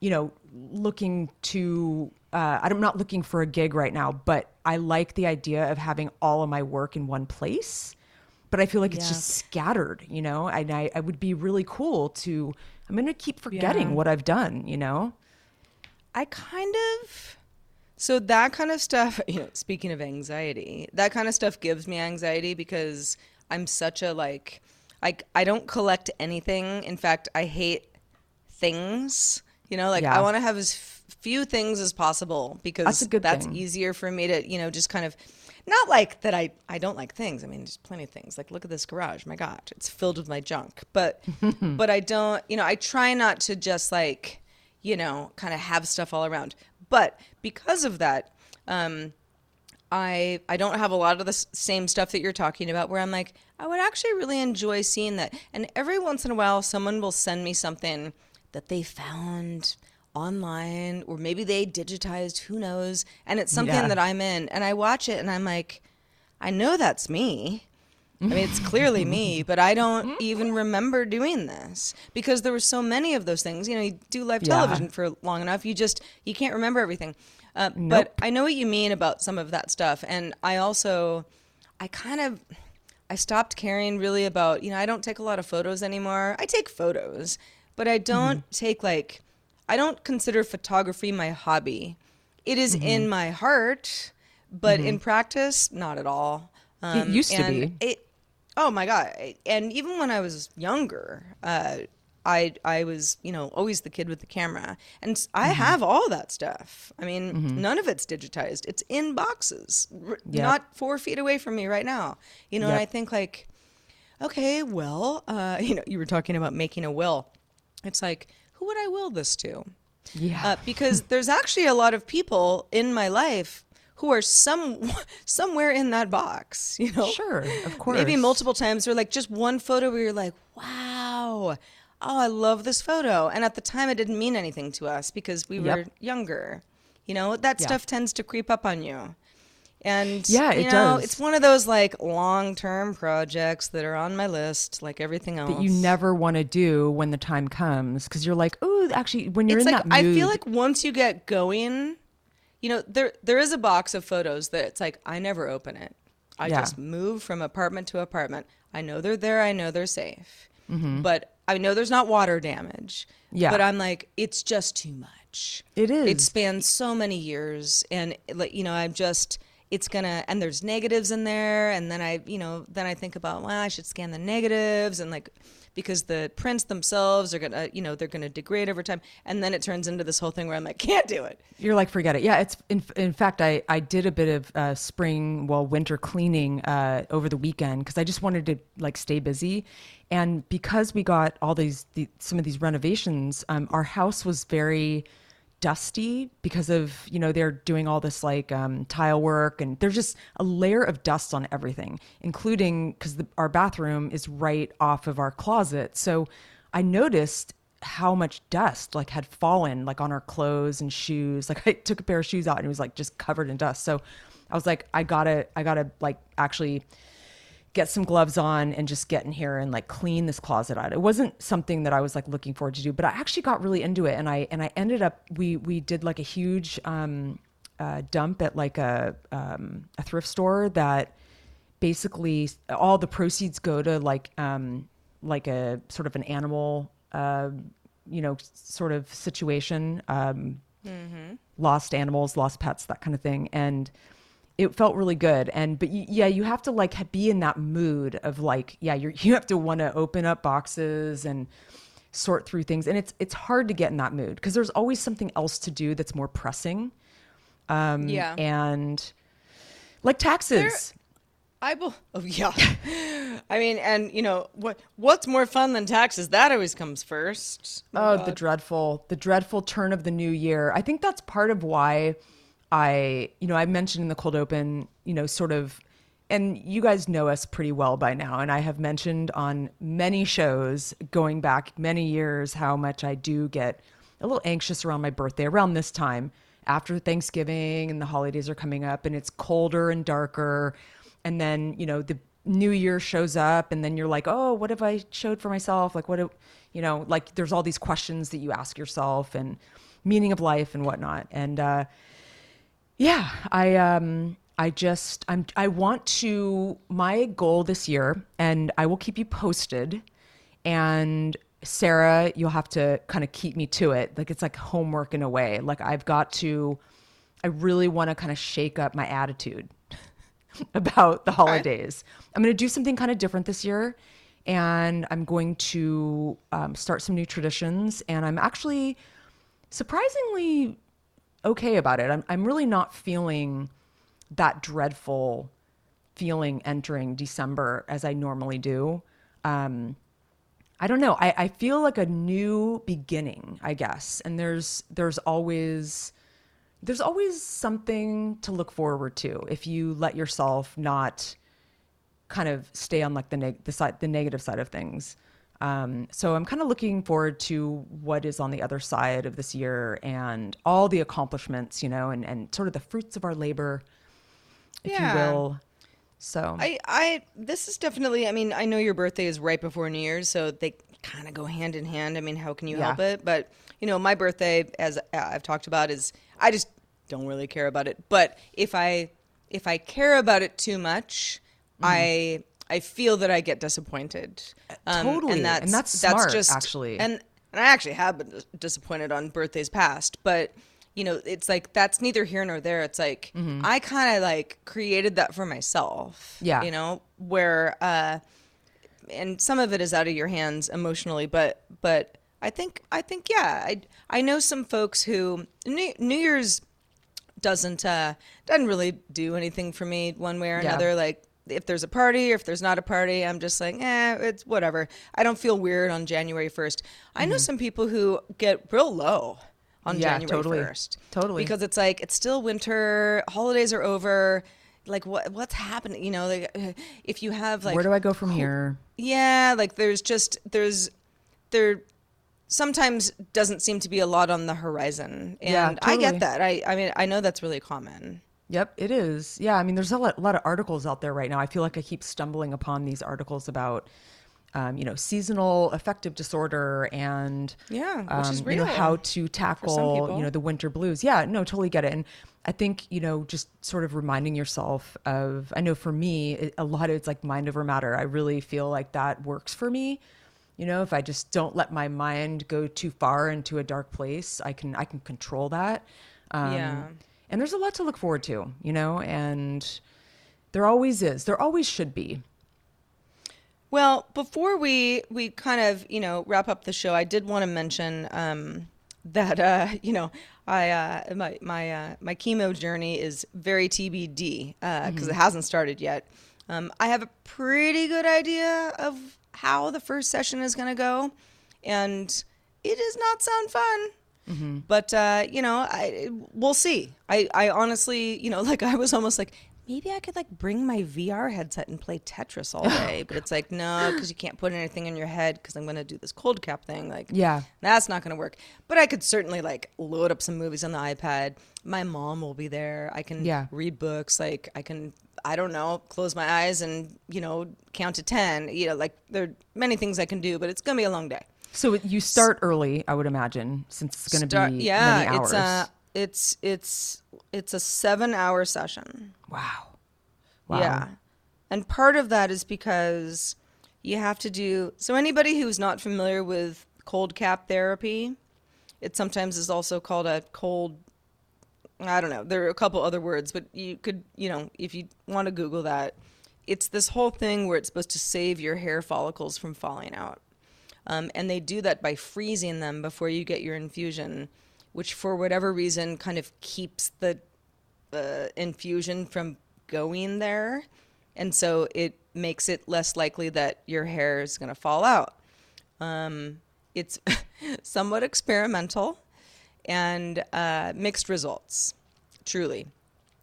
you know, looking to, uh, I'm not looking for a gig right now, but I like the idea of having all of my work in one place. But I feel like it's just scattered, you know, and I, I would be really cool to, I'm going to keep forgetting Yeah. what I've done, you know? I kind of so that kind of stuff, you know, speaking of anxiety, that kind of stuff gives me anxiety because I'm such a like I I don't collect anything. In fact, I hate things. You know, like Yeah. I want to have as few things as possible because That's that's easier for me to, you know, just kind of not like that I I don't like things. I mean, there's plenty of things. Like look at this garage. My god, it's filled with my junk. But but I don't, you know, I try not to just like, you know, kind of have stuff all around. But because of that, um I I don't have a lot of the same stuff that you're talking about where I'm like I would actually really enjoy seeing that. And every once in a while someone will send me something that they found online or maybe they digitized, who knows, and it's something Yeah. that I'm in and I watch it and I'm like I know that's me. I mean, it's clearly me, but I don't even remember doing this because there were so many of those things. You know, you do live Yeah. television for long enough, you just you can't remember everything. Uh, But I know what you mean about some of that stuff, and I also, I kind of, I stopped caring really about. You know, I don't take a lot of photos anymore. I take photos, but I don't take like, I don't consider photography my hobby. It is mm-hmm. in my heart, but in mm-hmm. practice, not at all. It um, used to be. It, oh my god! And even when I was younger, uh, I I was you know always the kid with the camera, and I mm-hmm. have all that stuff. I mean, none of it's digitized. It's in boxes, r- Yep. not four feet away from me right now. You know, and I think like, okay, well, uh, you know, you were talking about making a will. It's like, who would I will this to? Yeah. uh, because there's actually a lot of people in my life who are some somewhere in that box. You know, Sure, of course. maybe multiple times, or like just one photo where you're like, wow, oh, I love this photo, and at the time it didn't mean anything to us because we Yep. were younger. You know, that Yeah. stuff tends to creep up on you. And Yeah, you it know, does. it's one of those like long-term projects that are on my list, like everything else. that you never want to do when the time comes because you're like, oh, actually, when you're it's in like that I feel like once you get going, you know, there there is a box of photos that it's like I never open it. I Yeah. just move from apartment to apartment. I know they're there. I know they're safe, Mhm. but I know there's not water damage. Yeah. But I'm like, it's just too much. It is. It spans so many years, and like you know, I'm just. It's gonna and there's negatives in there, and then I, you know, then I think about well, I should scan the negatives and like because the prints themselves are gonna, you know, they're gonna degrade over time, and then it turns into this whole thing where I'm like, can't do it. You're like, forget it. Yeah, it's in, in fact, I, I did a bit of uh, spring, well, winter cleaning uh, over the weekend because I just wanted to like stay busy. And because we got all these, the, some of these renovations, um, our house was very dusty because of, you know, they're doing all this like um, tile work and there's just a layer of dust on everything, including because our bathroom is right off of our closet. So I noticed how much dust like had fallen like on our clothes and shoes like i took a pair of shoes out and it was like just covered in dust so i was like i gotta i gotta like actually get some gloves on and just get in here and like clean this closet out. It wasn't something that i was like looking forward to do but i actually got really into it and i and i ended up we we did like a huge um uh, dump at like a um a thrift store that basically all the proceeds go to like um like a sort of an animal uh, you know sort of situation um lost animals lost pets that kind of thing. And it felt really good and but y- yeah you have to like be in that mood of like yeah you you have to want to open up boxes and sort through things and it's it's hard to get in that mood because there's always something else to do that's more pressing um Yeah. and like taxes I will. Oh yeah. I mean, and you know what? What's more fun than taxes? That always comes first. Oh, the dreadful, the dreadful turn of the new year. I think that's part of why I, you know, I mentioned in the cold open, you know, sort of, and you guys know us pretty well by now. And I have mentioned on many shows going back many years how much I do get a little anxious around my birthday around this time after Thanksgiving and the holidays are coming up and it's colder and darker. And then, you know, the new year shows up and then you're like, oh, what have I showed for myself? Like, what, do, you know, like there's all these questions that you ask yourself and meaning of life and whatnot. And, uh, yeah, I, um, I just, I'm, I want to, my goal this year, and I will keep you posted. And Sarah, you'll have to kind of keep me to it. Like it's like homework in a way. Like I've got to, I really want to kind of shake up my attitude about the holidays. I'm going to do something kind of different this year. And I'm going to um, start some new traditions. And I'm actually surprisingly okay about it. I'm, I'm really not feeling that dreadful feeling entering December as I normally do. Um, I don't know. I, I feel like a new beginning, I guess. And there's there's always there's always something to look forward to if you let yourself not kind of stay on like the neg- the side the negative side of things. Um, so I'm kind of looking forward to what is on the other side of this year and all the accomplishments, you know, and, and sort of the fruits of our labor, if Yeah. you will. So I, I, this is definitely. I mean, I know your birthday is right before New Year's, so they kind of go hand in hand. I mean, how can you Yeah. help it? But you know, my birthday, as I've talked about, is I just don't really care about it. But if I, if I care about it too much, Mm-hmm. I, I feel that I get disappointed. Um, Totally. and And that's that's that's just actually. And and I actually have been disappointed on birthdays past, but you know, it's like that's neither here nor there. It's like I kind of like created that for myself. Mm-hmm. Yeah. You know, where uh and some of it is out of your hands emotionally, but but I think I think yeah. I I know some folks who New, New Year's doesn't uh doesn't really do anything for me one way or Yeah. another. Like if there's a party or if there's not a party, I'm just like, eh, it's whatever. I don't feel weird on January 1st. I know some people who get real low on Mm-hmm. Yeah, January totally. 1st. Totally. Because it's like it's still winter, holidays are over. Like what what's happening? You know, like if you have like Where do I go from here? yeah, like there's just there's there sometimes doesn't seem to be a lot on the horizon. And Yeah, I get that. I I mean I know that's really common. Yep, it is. Yeah, I mean, there's a lot, lot of articles out there right now. I feel like I keep stumbling upon these articles about, um, you know, seasonal affective disorder and Yeah, which um, is you know how to tackle people. you know the winter blues. Yeah, no, totally get it. And I think you know just sort of reminding yourself of. I know for me, it, a lot of it's like mind over matter. I really feel like that works for me. You know, if I just don't let my mind go too far into a dark place, I can I can control that. Um, Yeah. And there's a lot to look forward to, you know, and there always is. There always should be. Well, before we we kind of you know wrap up the show, I did want to mention um, that uh, you know I uh, my my uh, my chemo journey is very TBD because it hasn't started yet. Um, I have a pretty good idea of how the first session is going to go, and it does not sound fun. But uh, you know, I we'll see. I I honestly, you know, like I was almost like maybe I could like bring my VR headset and play Tetris all day, but it's like no, because you can't put anything in your head because I'm going to do this cold cap thing. Like Yeah. that's not going to work. But I could certainly like load up some movies on the iPad. My mom will be there. I can Yeah. read books. Like I can, I don't know, close my eyes and you know count to ten. You know, like there are many things I can do, but it's going to be a long day. So you start early, I would imagine, since it's going to be yeah, many hours. it's uh, it's it's it's a seven hour session. wow. Wow. Yeah. And part of that is because you have to do so anybody who's not familiar with cold cap therapy, it sometimes is also called a cold I don't know. There are a couple other words, but you could, you know, if you want to Google that, it's this whole thing where it's supposed to save your hair follicles from falling out. Um, and they do that by freezing them before you get your infusion, which for whatever reason kind of keeps the uh, infusion from going there. And so it makes it less likely that your hair is going to fall out. Um, it's somewhat experimental and uh, mixed results, truly.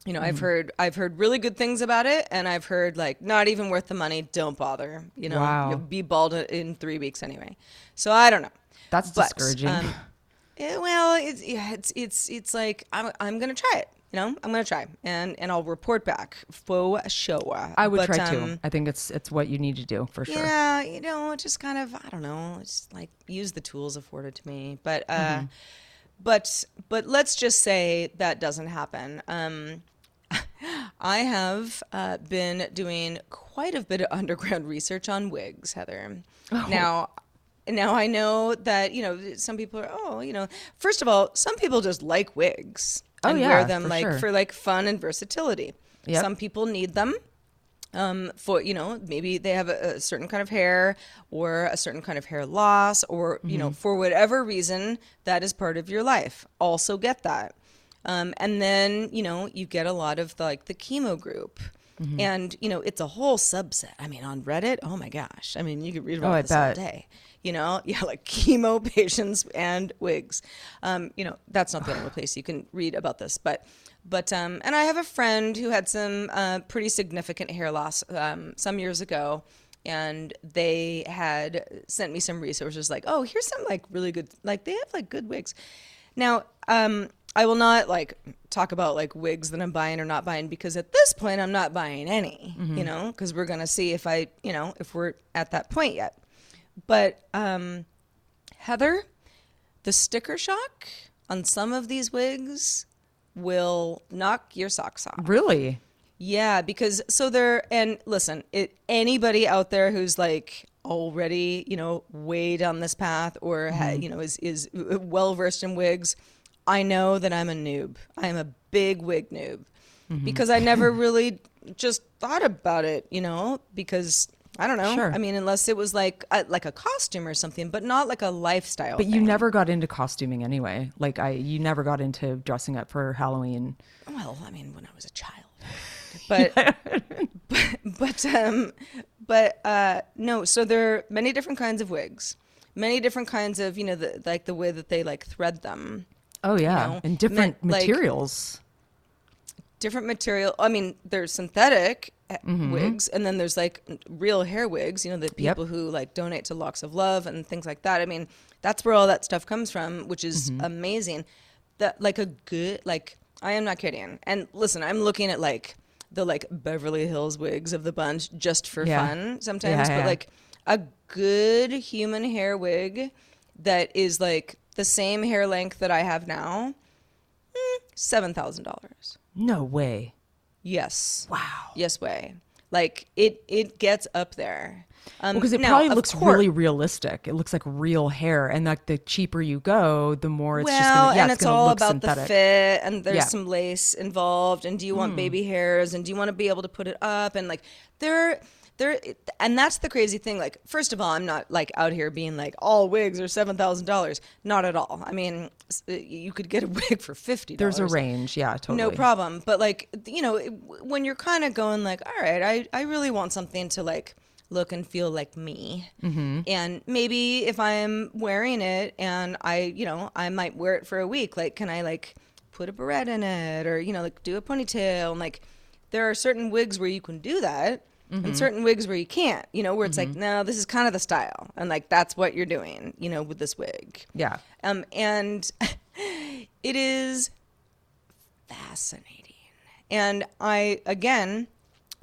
You know, I've heard I've heard really good things about it, and I've heard like not even worth the money. Don't bother. You know, Wow. you'll be bald in three weeks anyway. So I don't know. That's But, discouraging. um, eh, well, it's yeah, it's it's it's like I'm I'm gonna try it. You know, I'm gonna try, and and I'll report back for show. I would But, try um, to. I think it's it's what you need to do for sure. yeah, you know, just kind of I don't know, just like use the tools afforded to me. But uh Mm-hmm. but but let's just say that doesn't happen. Um I have uh, been doing quite a bit of underground research on wigs, Heather. Oh. Now now I know that, you know, some people are oh, you know, first of all, some people just like wigs Oh, and yeah, wear them for like sure. for like fun and versatility. Yep. Some people need them um, for you know maybe they have a, a certain kind of hair or a certain kind of hair loss or you Mm-hmm. know for whatever reason that is part of your life also get that um, and then you know you get a lot of the, like the chemo group. Mm-hmm. and you know it's a whole subset. I mean on reddit oh my gosh. I mean you could read about Oh, this all day. You know yeah like chemo patients and wigs. Um, you know that's not the only place you can read about this. But but um, and i have a friend who had some uh, pretty significant hair loss um, some years ago. And they had sent me some resources like oh here's some like really good like they have like good wigs. Now um, i will not like talk about like wigs that i'm buying or not buying because at this point i'm not buying any you know because we're gonna see if i you know if we're at that point yet but um, Heather, the sticker shock on some of these wigs will knock your socks off. Really? Yeah, because so they're and listen, it anybody out there who's like already you know way down this path or ha, you know is is well versed in wigs, I know that I'm a noob. I am a big wig noob because I never really just thought about it, you know, because I don't know. Sure. I mean, unless it was like a, like a costume or something, but not like a lifestyle. But you never got into costuming anyway. Like I, you never got into dressing up for Halloween. Well, I mean, when I was a child. But but but um but uh no, so there are many different kinds of wigs. Many different kinds of, you know, the, like the way that they like thread them. Oh yeah, know, and different meant, like- materials. Different material. I mean, there's synthetic uh, Mm-hmm. wigs and then there's like real hair wigs, you know, the Yep. people who like donate to Locks of Love and things like that. I mean, that's where all that stuff comes from, which is Mm-hmm. amazing. That like a good like I am not kidding. And listen, I'm looking at like the like Beverly Hills wigs of the bunch just for Yeah. fun sometimes, Yeah, but yeah. like a good human hair wig that is like the same hair length that I have now, mm, seven thousand dollars. No way. Yes. Wow. Yes way. Like it it gets up there. Um, Because it now, probably looks course- really realistic. It looks like real hair, and like the cheaper you go, the more it's well, just gonna, yeah, and it's, it's, all about synthetic. the fit, and there's Yeah. Hmm. some lace involved, and do you want baby hairs, and do you want to be able to put it up, and like there, there, and that's the crazy thing. Like, first of all, I'm not like out here being like all wigs are seven thousand dollars. Not at all. I mean, you could get a wig for fifty. There's a range, yeah, totally. No problem. But like, you know, when you're kind of going like, all right, I, I really want something to like look and feel like me. Mm-hmm. And maybe if I'm wearing it and I, you know, I might wear it for a week, like, can I like put a beret in it or, you know, like do a ponytail? And like, there are certain wigs where you can do that. And certain wigs where you can't, you know, where it's like, no, this is kind of the style. And like, that's what you're doing, you know, with this wig. Yeah. Um, and it is fascinating. And I, again,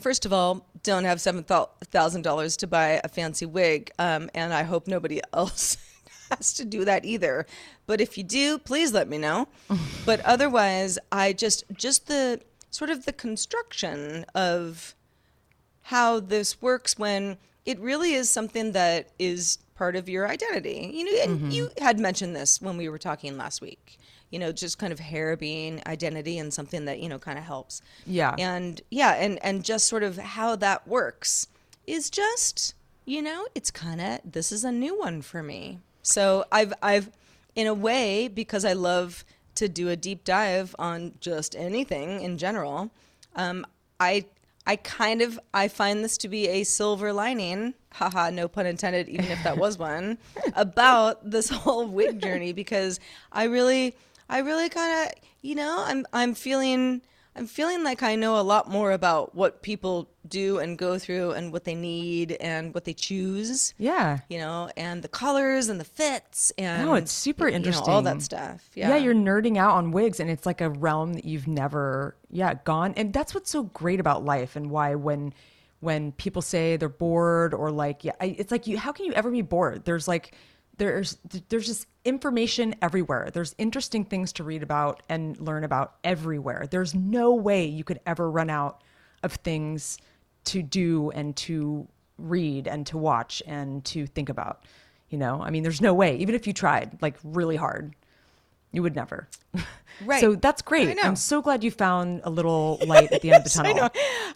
first of all, don't have $7,000 to buy a fancy wig. Um, and I hope nobody else has to do that either. But if you do, please let me know. but otherwise, I just, just the sort of the construction of how this works when it really is something that is part of your identity. You know, and you had mentioned this when we were talking last week. You know, just kind of hair being identity and something that you know kind of helps. Yeah. And yeah, and and just sort of how that works is just you know it's kind of this is a new one for me. So I've I've in a way because I love to do a deep dive on just anything in general. Um, I I kind of I find this to be a silver lining, haha, no pun intended, even if that was one, about this whole wig journey because I really I really kind of you know I'm I'm feeling I'm feeling like I know a lot more about what people do and go through and what they need and what they choose. Yeah. You know, and the colors and the fits and No, it's super you know, all that stuff. Yeah. Yeah. you're nerding out on wigs and it's like a realm that you've never yeah, gone. And that's what's so great about life and why when when people say they're bored or like yeah, I- it's like you how can you ever be bored? There's like there's there's just information everywhere. There's interesting things to read about and learn about everywhere. There's no way you could ever run out of things to do and to read and to watch and to think about. You know, I mean, there's no way. Even if you tried like really hard, you would never. Right. So that's I great. know. I'm so glad you found a little light at the end of the tunnel. I know,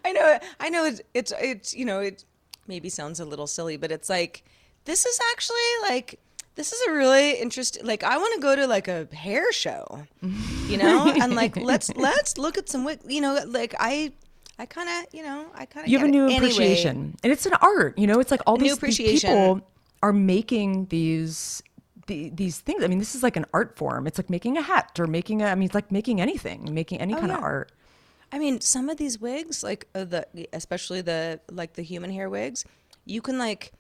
I know, I know. It's, it's, it's, you know, it maybe sounds a little silly, but it's like this is actually like this is a really interesting. Like, I want to go to like a hair show, you know, and like let's let's look at some wig. You know, like I, I kind of, you know, I kind of You have a new anyway, appreciation, and it's an art. You know, it's like all these, these people are making these. The, these things. I mean, this is like an art form. It's like making a hat or making a. I mean, it's like making anything, making any kind of Oh, art. I mean, some of these wigs, like uh, the especially the like the human hair wigs, you can like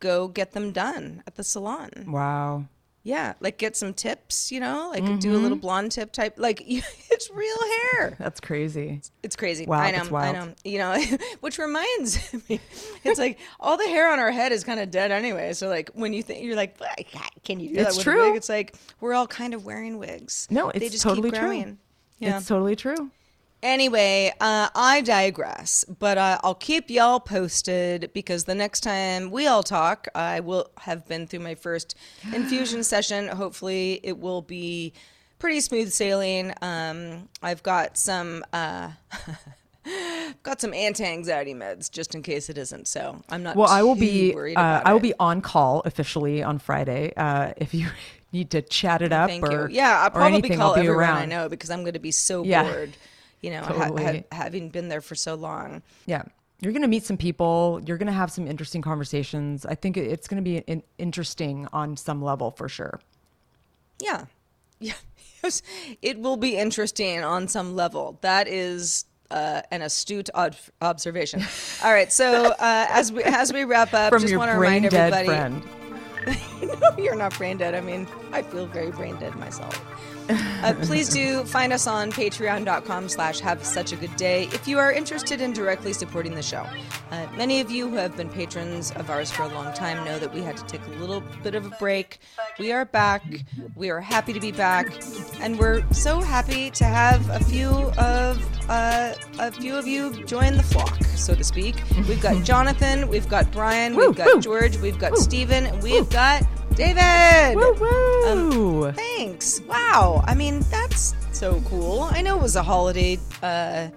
go get them done at the salon. Wow. Yeah, like get some tips, you know, like do a little Mm-hmm. blonde tip type. Like it's real hair. That's crazy. It's crazy. Wow, I know. that's I know. You know, which reminds me, it's like all the hair on our head is kind of dead anyway. So like when you think you're like, can you do that It's with true. a wig? It's like we're all kind of wearing wigs. No, they it's just totally keep true. Yeah. It's totally true. Anyway, uh, I digress, but uh, I'll keep y'all posted because the next time we all talk, I will have been through my first infusion session. Hopefully, it will be pretty smooth sailing. Um, I've got some. Uh, got some anti-anxiety meds just in case it isn't. So I'm not. Well, I will be. Uh, I will it. be on call officially on Friday. Uh, if you need to chat it up Thank or you. Yeah, I'll or probably anything, call I'll be everyone around. I know because I'm going to be so Yeah. bored. You know, Totally. ha- having been there for so long. Yeah. You're going to meet some people. You're going to have some interesting conversations. I think it's going to be in- interesting on some level for sure. Yeah. Yeah. It will be interesting on some level. That is uh, an astute ob- observation. All right. So uh, as we as we wrap up, From just want to remind everybody. friend. no, you're not brain dead. I mean, I feel very brain dead myself. Uh, please do find us on patreon.com slash have such a good day if you are interested in directly supporting the show. Uh, many of you who have been patrons of ours for a long time know that we had to take a little bit of a break. We are back. We are happy to be back. And we're so happy to have a few of uh, a few of you join the flock, so to speak. We've got Jonathan, we've got Brian, we've got George, we've got Steven, and we've got David. Woo woo! Thanks. Wow. I mean, that's so cool. I know it was a holiday uh,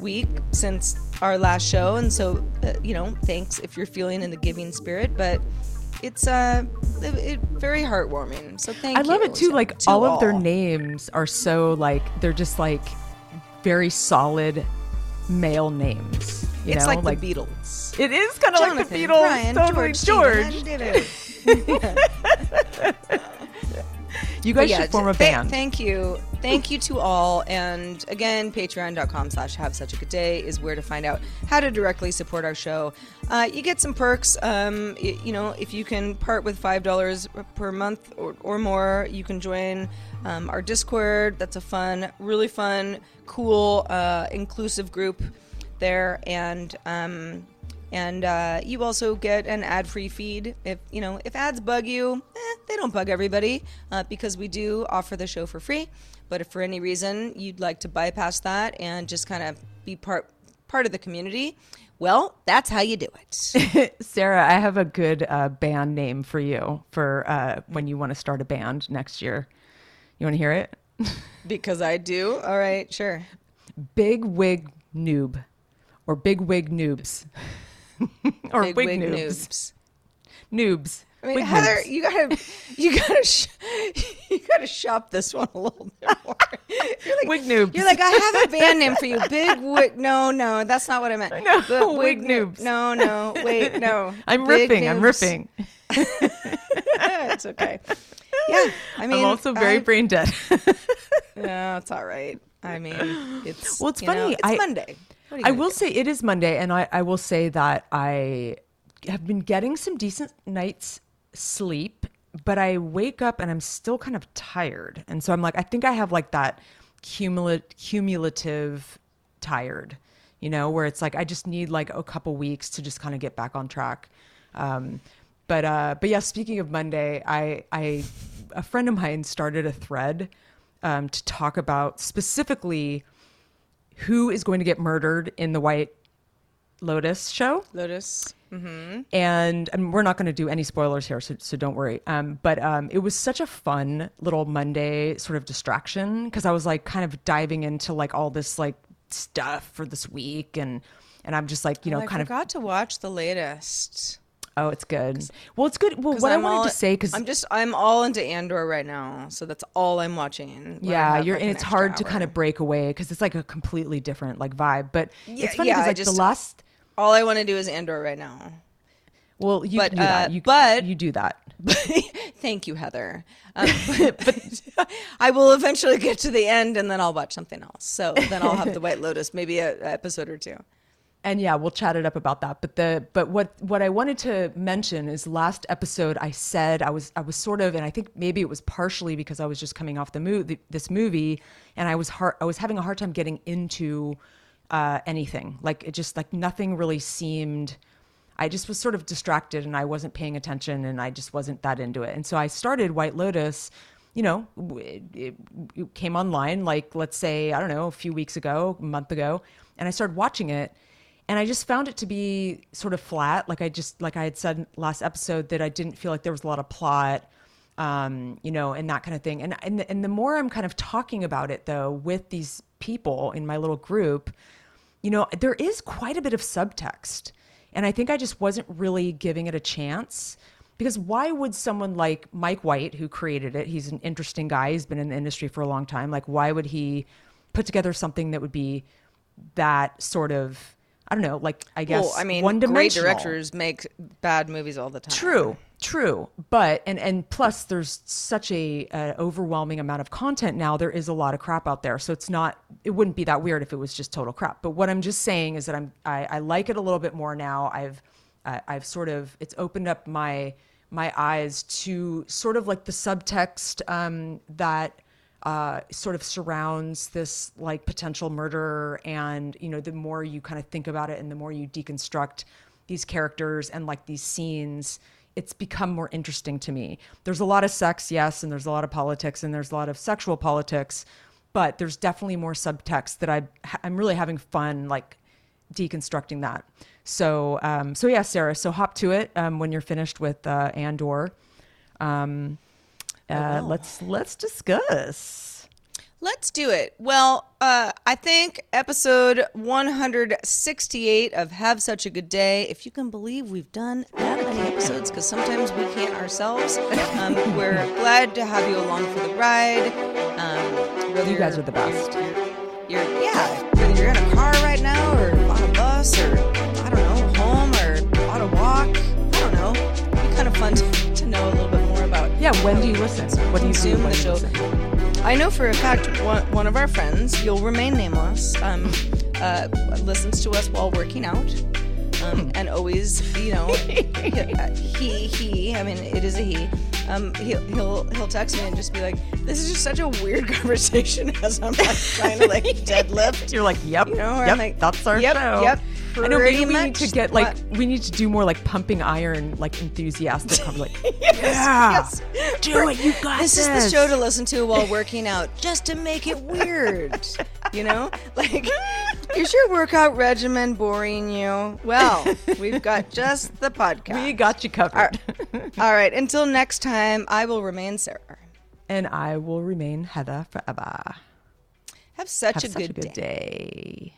week since our last show, and so uh, you know, thanks if you're feeling in the giving spirit. But it's uh, it, it- very heartwarming. So thank you. I you. love it too. to- Like to all of their names are so like they're just like very solid male names. You It's know? like, the Beatles. It is kind of like the Beatles. Brian, totally, George, George. David. You guys yeah, should form a th- band. Thank you. Thank you to all. And again, patreon.com slash have such a good day is where to find out how to directly support our show. Uh, you get some perks. Um, y- you know, if you can part with $5 per month or, or more, you can join um, our Discord. That's a fun, really fun, cool, uh, inclusive group there. And, um, and uh, you also get an ad-free feed. If you know if ads bug you, eh, they don't bug everybody uh, because we do offer the show for free. But if for any reason you'd like to bypass that and just kind of be part part of the community, well, that's how you do it. Sarah, I have a good uh, band name for you for uh, when you want to start a band next year. You want to hear it? because I do. All right, sure. Big Wig Noob or Big Wig Noobs. or Big Wig, wig noobs. Noobs. I mean, Wig Heather, noobs. you gotta, you gotta, sh- you gotta shop this one a little bit more. You're like, Wig noobs. You're like, I have a band name for you, Big Wig. No, no, that's not what I meant. But Wig Noo- noobs. No, no, wait, no. I'm Big ripping. I'm ripping. it's okay. Yeah, I mean, I'm also very I- brain dead. No, it's all right. I mean, it's Well, it's you know, funny, it's I- Monday. What are you I will do? say it is Monday, and I, I will say that I have been getting some decent nights sleep, but I wake up and I'm still kind of tired. And so I'm like, I think I have like that cumulative, cumulative tired, you know, where it's like I just need like a couple weeks to just kind of get back on track. Um, but uh, but yeah, speaking of Monday, I I a friend of mine started a thread um, to talk about specifically who is going to get murdered in the White Lotus show. Lotus. Mm-hmm. And, and we're not going to do any spoilers here, so, so don't worry. Um, but um, it was such a fun little Monday sort of distraction because I was like kind of diving into like all this like stuff for this week, and and I'm just like you know I kind of forgot to watch the latest. Oh it's good. Well, it's good. Well, what I'm I wanted all- to say because I'm just I'm all into Andor right now, so that's all I'm watching. yeah you're like, and it's hard to kind of break away because it's like a completely different like vibe. But Yeah, it's funny because I like just- the last. All I want to do is Andor right now. Well, you But, can do that. uh, You, but- you do that. Thank you, Heather. Um, but, but I will eventually get to the end, and then I'll watch something else. So then I'll have the White Lotus, maybe a, a episode or two. And yeah we'll chat it up about that but the but what what i wanted to mention is last episode i said i was i was sort of and i think maybe it was partially because i was just coming off the movie this movie and i was hard i was having a hard time getting into uh anything like it just like nothing really seemed I just was sort of distracted and I wasn't paying attention and I just wasn't that into it. And so I started White Lotus, you know, it, it, it came online like, let's say, I don't know, a few weeks ago, a month ago. And I started watching it and I just found it to be sort of flat. Like I just, like I had said last episode, that I didn't feel like there was a lot of plot, um, you know, and that kind of thing. And, and, the, and the more I'm kind of talking about it though with these people in my little group, you know, there is quite a bit of subtext. And I think I just wasn't really giving it a chance. Because why would someone like Mike White, who created it, he's an interesting guy, he's been in the industry for a long time, like, why would he put together something that would be that sort of, I don't know, like, I guess, well, I mean, one great dimensional? directors make bad movies all the time. True, true. But and and plus, there's such a, uh overwhelming amount of content now. There is a lot of crap out there, so it's not. It wouldn't be that weird if it was just total crap. But what I'm just saying is that I'm I, I like it a little bit more now. I've uh, I've sort of it's opened up my my eyes to sort of like the subtext um, that uh, sort of surrounds this like potential murder and you know the more you kind of think about it and the more you deconstruct these characters and like these scenes it's become more interesting to me. There's a lot of sex yes and there's a lot of politics and there's a lot of sexual politics but there's definitely more subtext that I I'm really having fun like deconstructing that. So um so yeah Sarah so hop to it um when you're finished with uh Andor. Um uh, let's let's discuss. Let's do it. Well, uh, I think episode 168 of Have Such a Good Day, if you can believe we've done that many episodes, because sometimes we can't ourselves. Um, we're glad to have you along for the ride. Um, You guys are the best. You're, you're- yeah, when do you listen? What do you do consume when the show. listen? I know for a fact one, one of our friends, you'll remain nameless, um, uh, listens to us while working out. Um, and always, you know, he, he, I mean, it is a he. Um, he'll, he'll, he'll text me and just be like, this is just such a weird conversation as I'm like trying to like deadlift. You're like, yep, You know, yep, like, that's our yep, show. yep, I know maybe we need to get like what- we need to do more like pumping iron, like enthusiastic, like yes, yeah, do it, you got this this. is the show to listen to while working out, just to make it weird. You know, like, is your workout regimen boring you? Well, we've got just the podcast. We got you covered. All right. Until next time, I will remain Sarah. and I will remain Heather forever. Have such Have a such good a good day. day.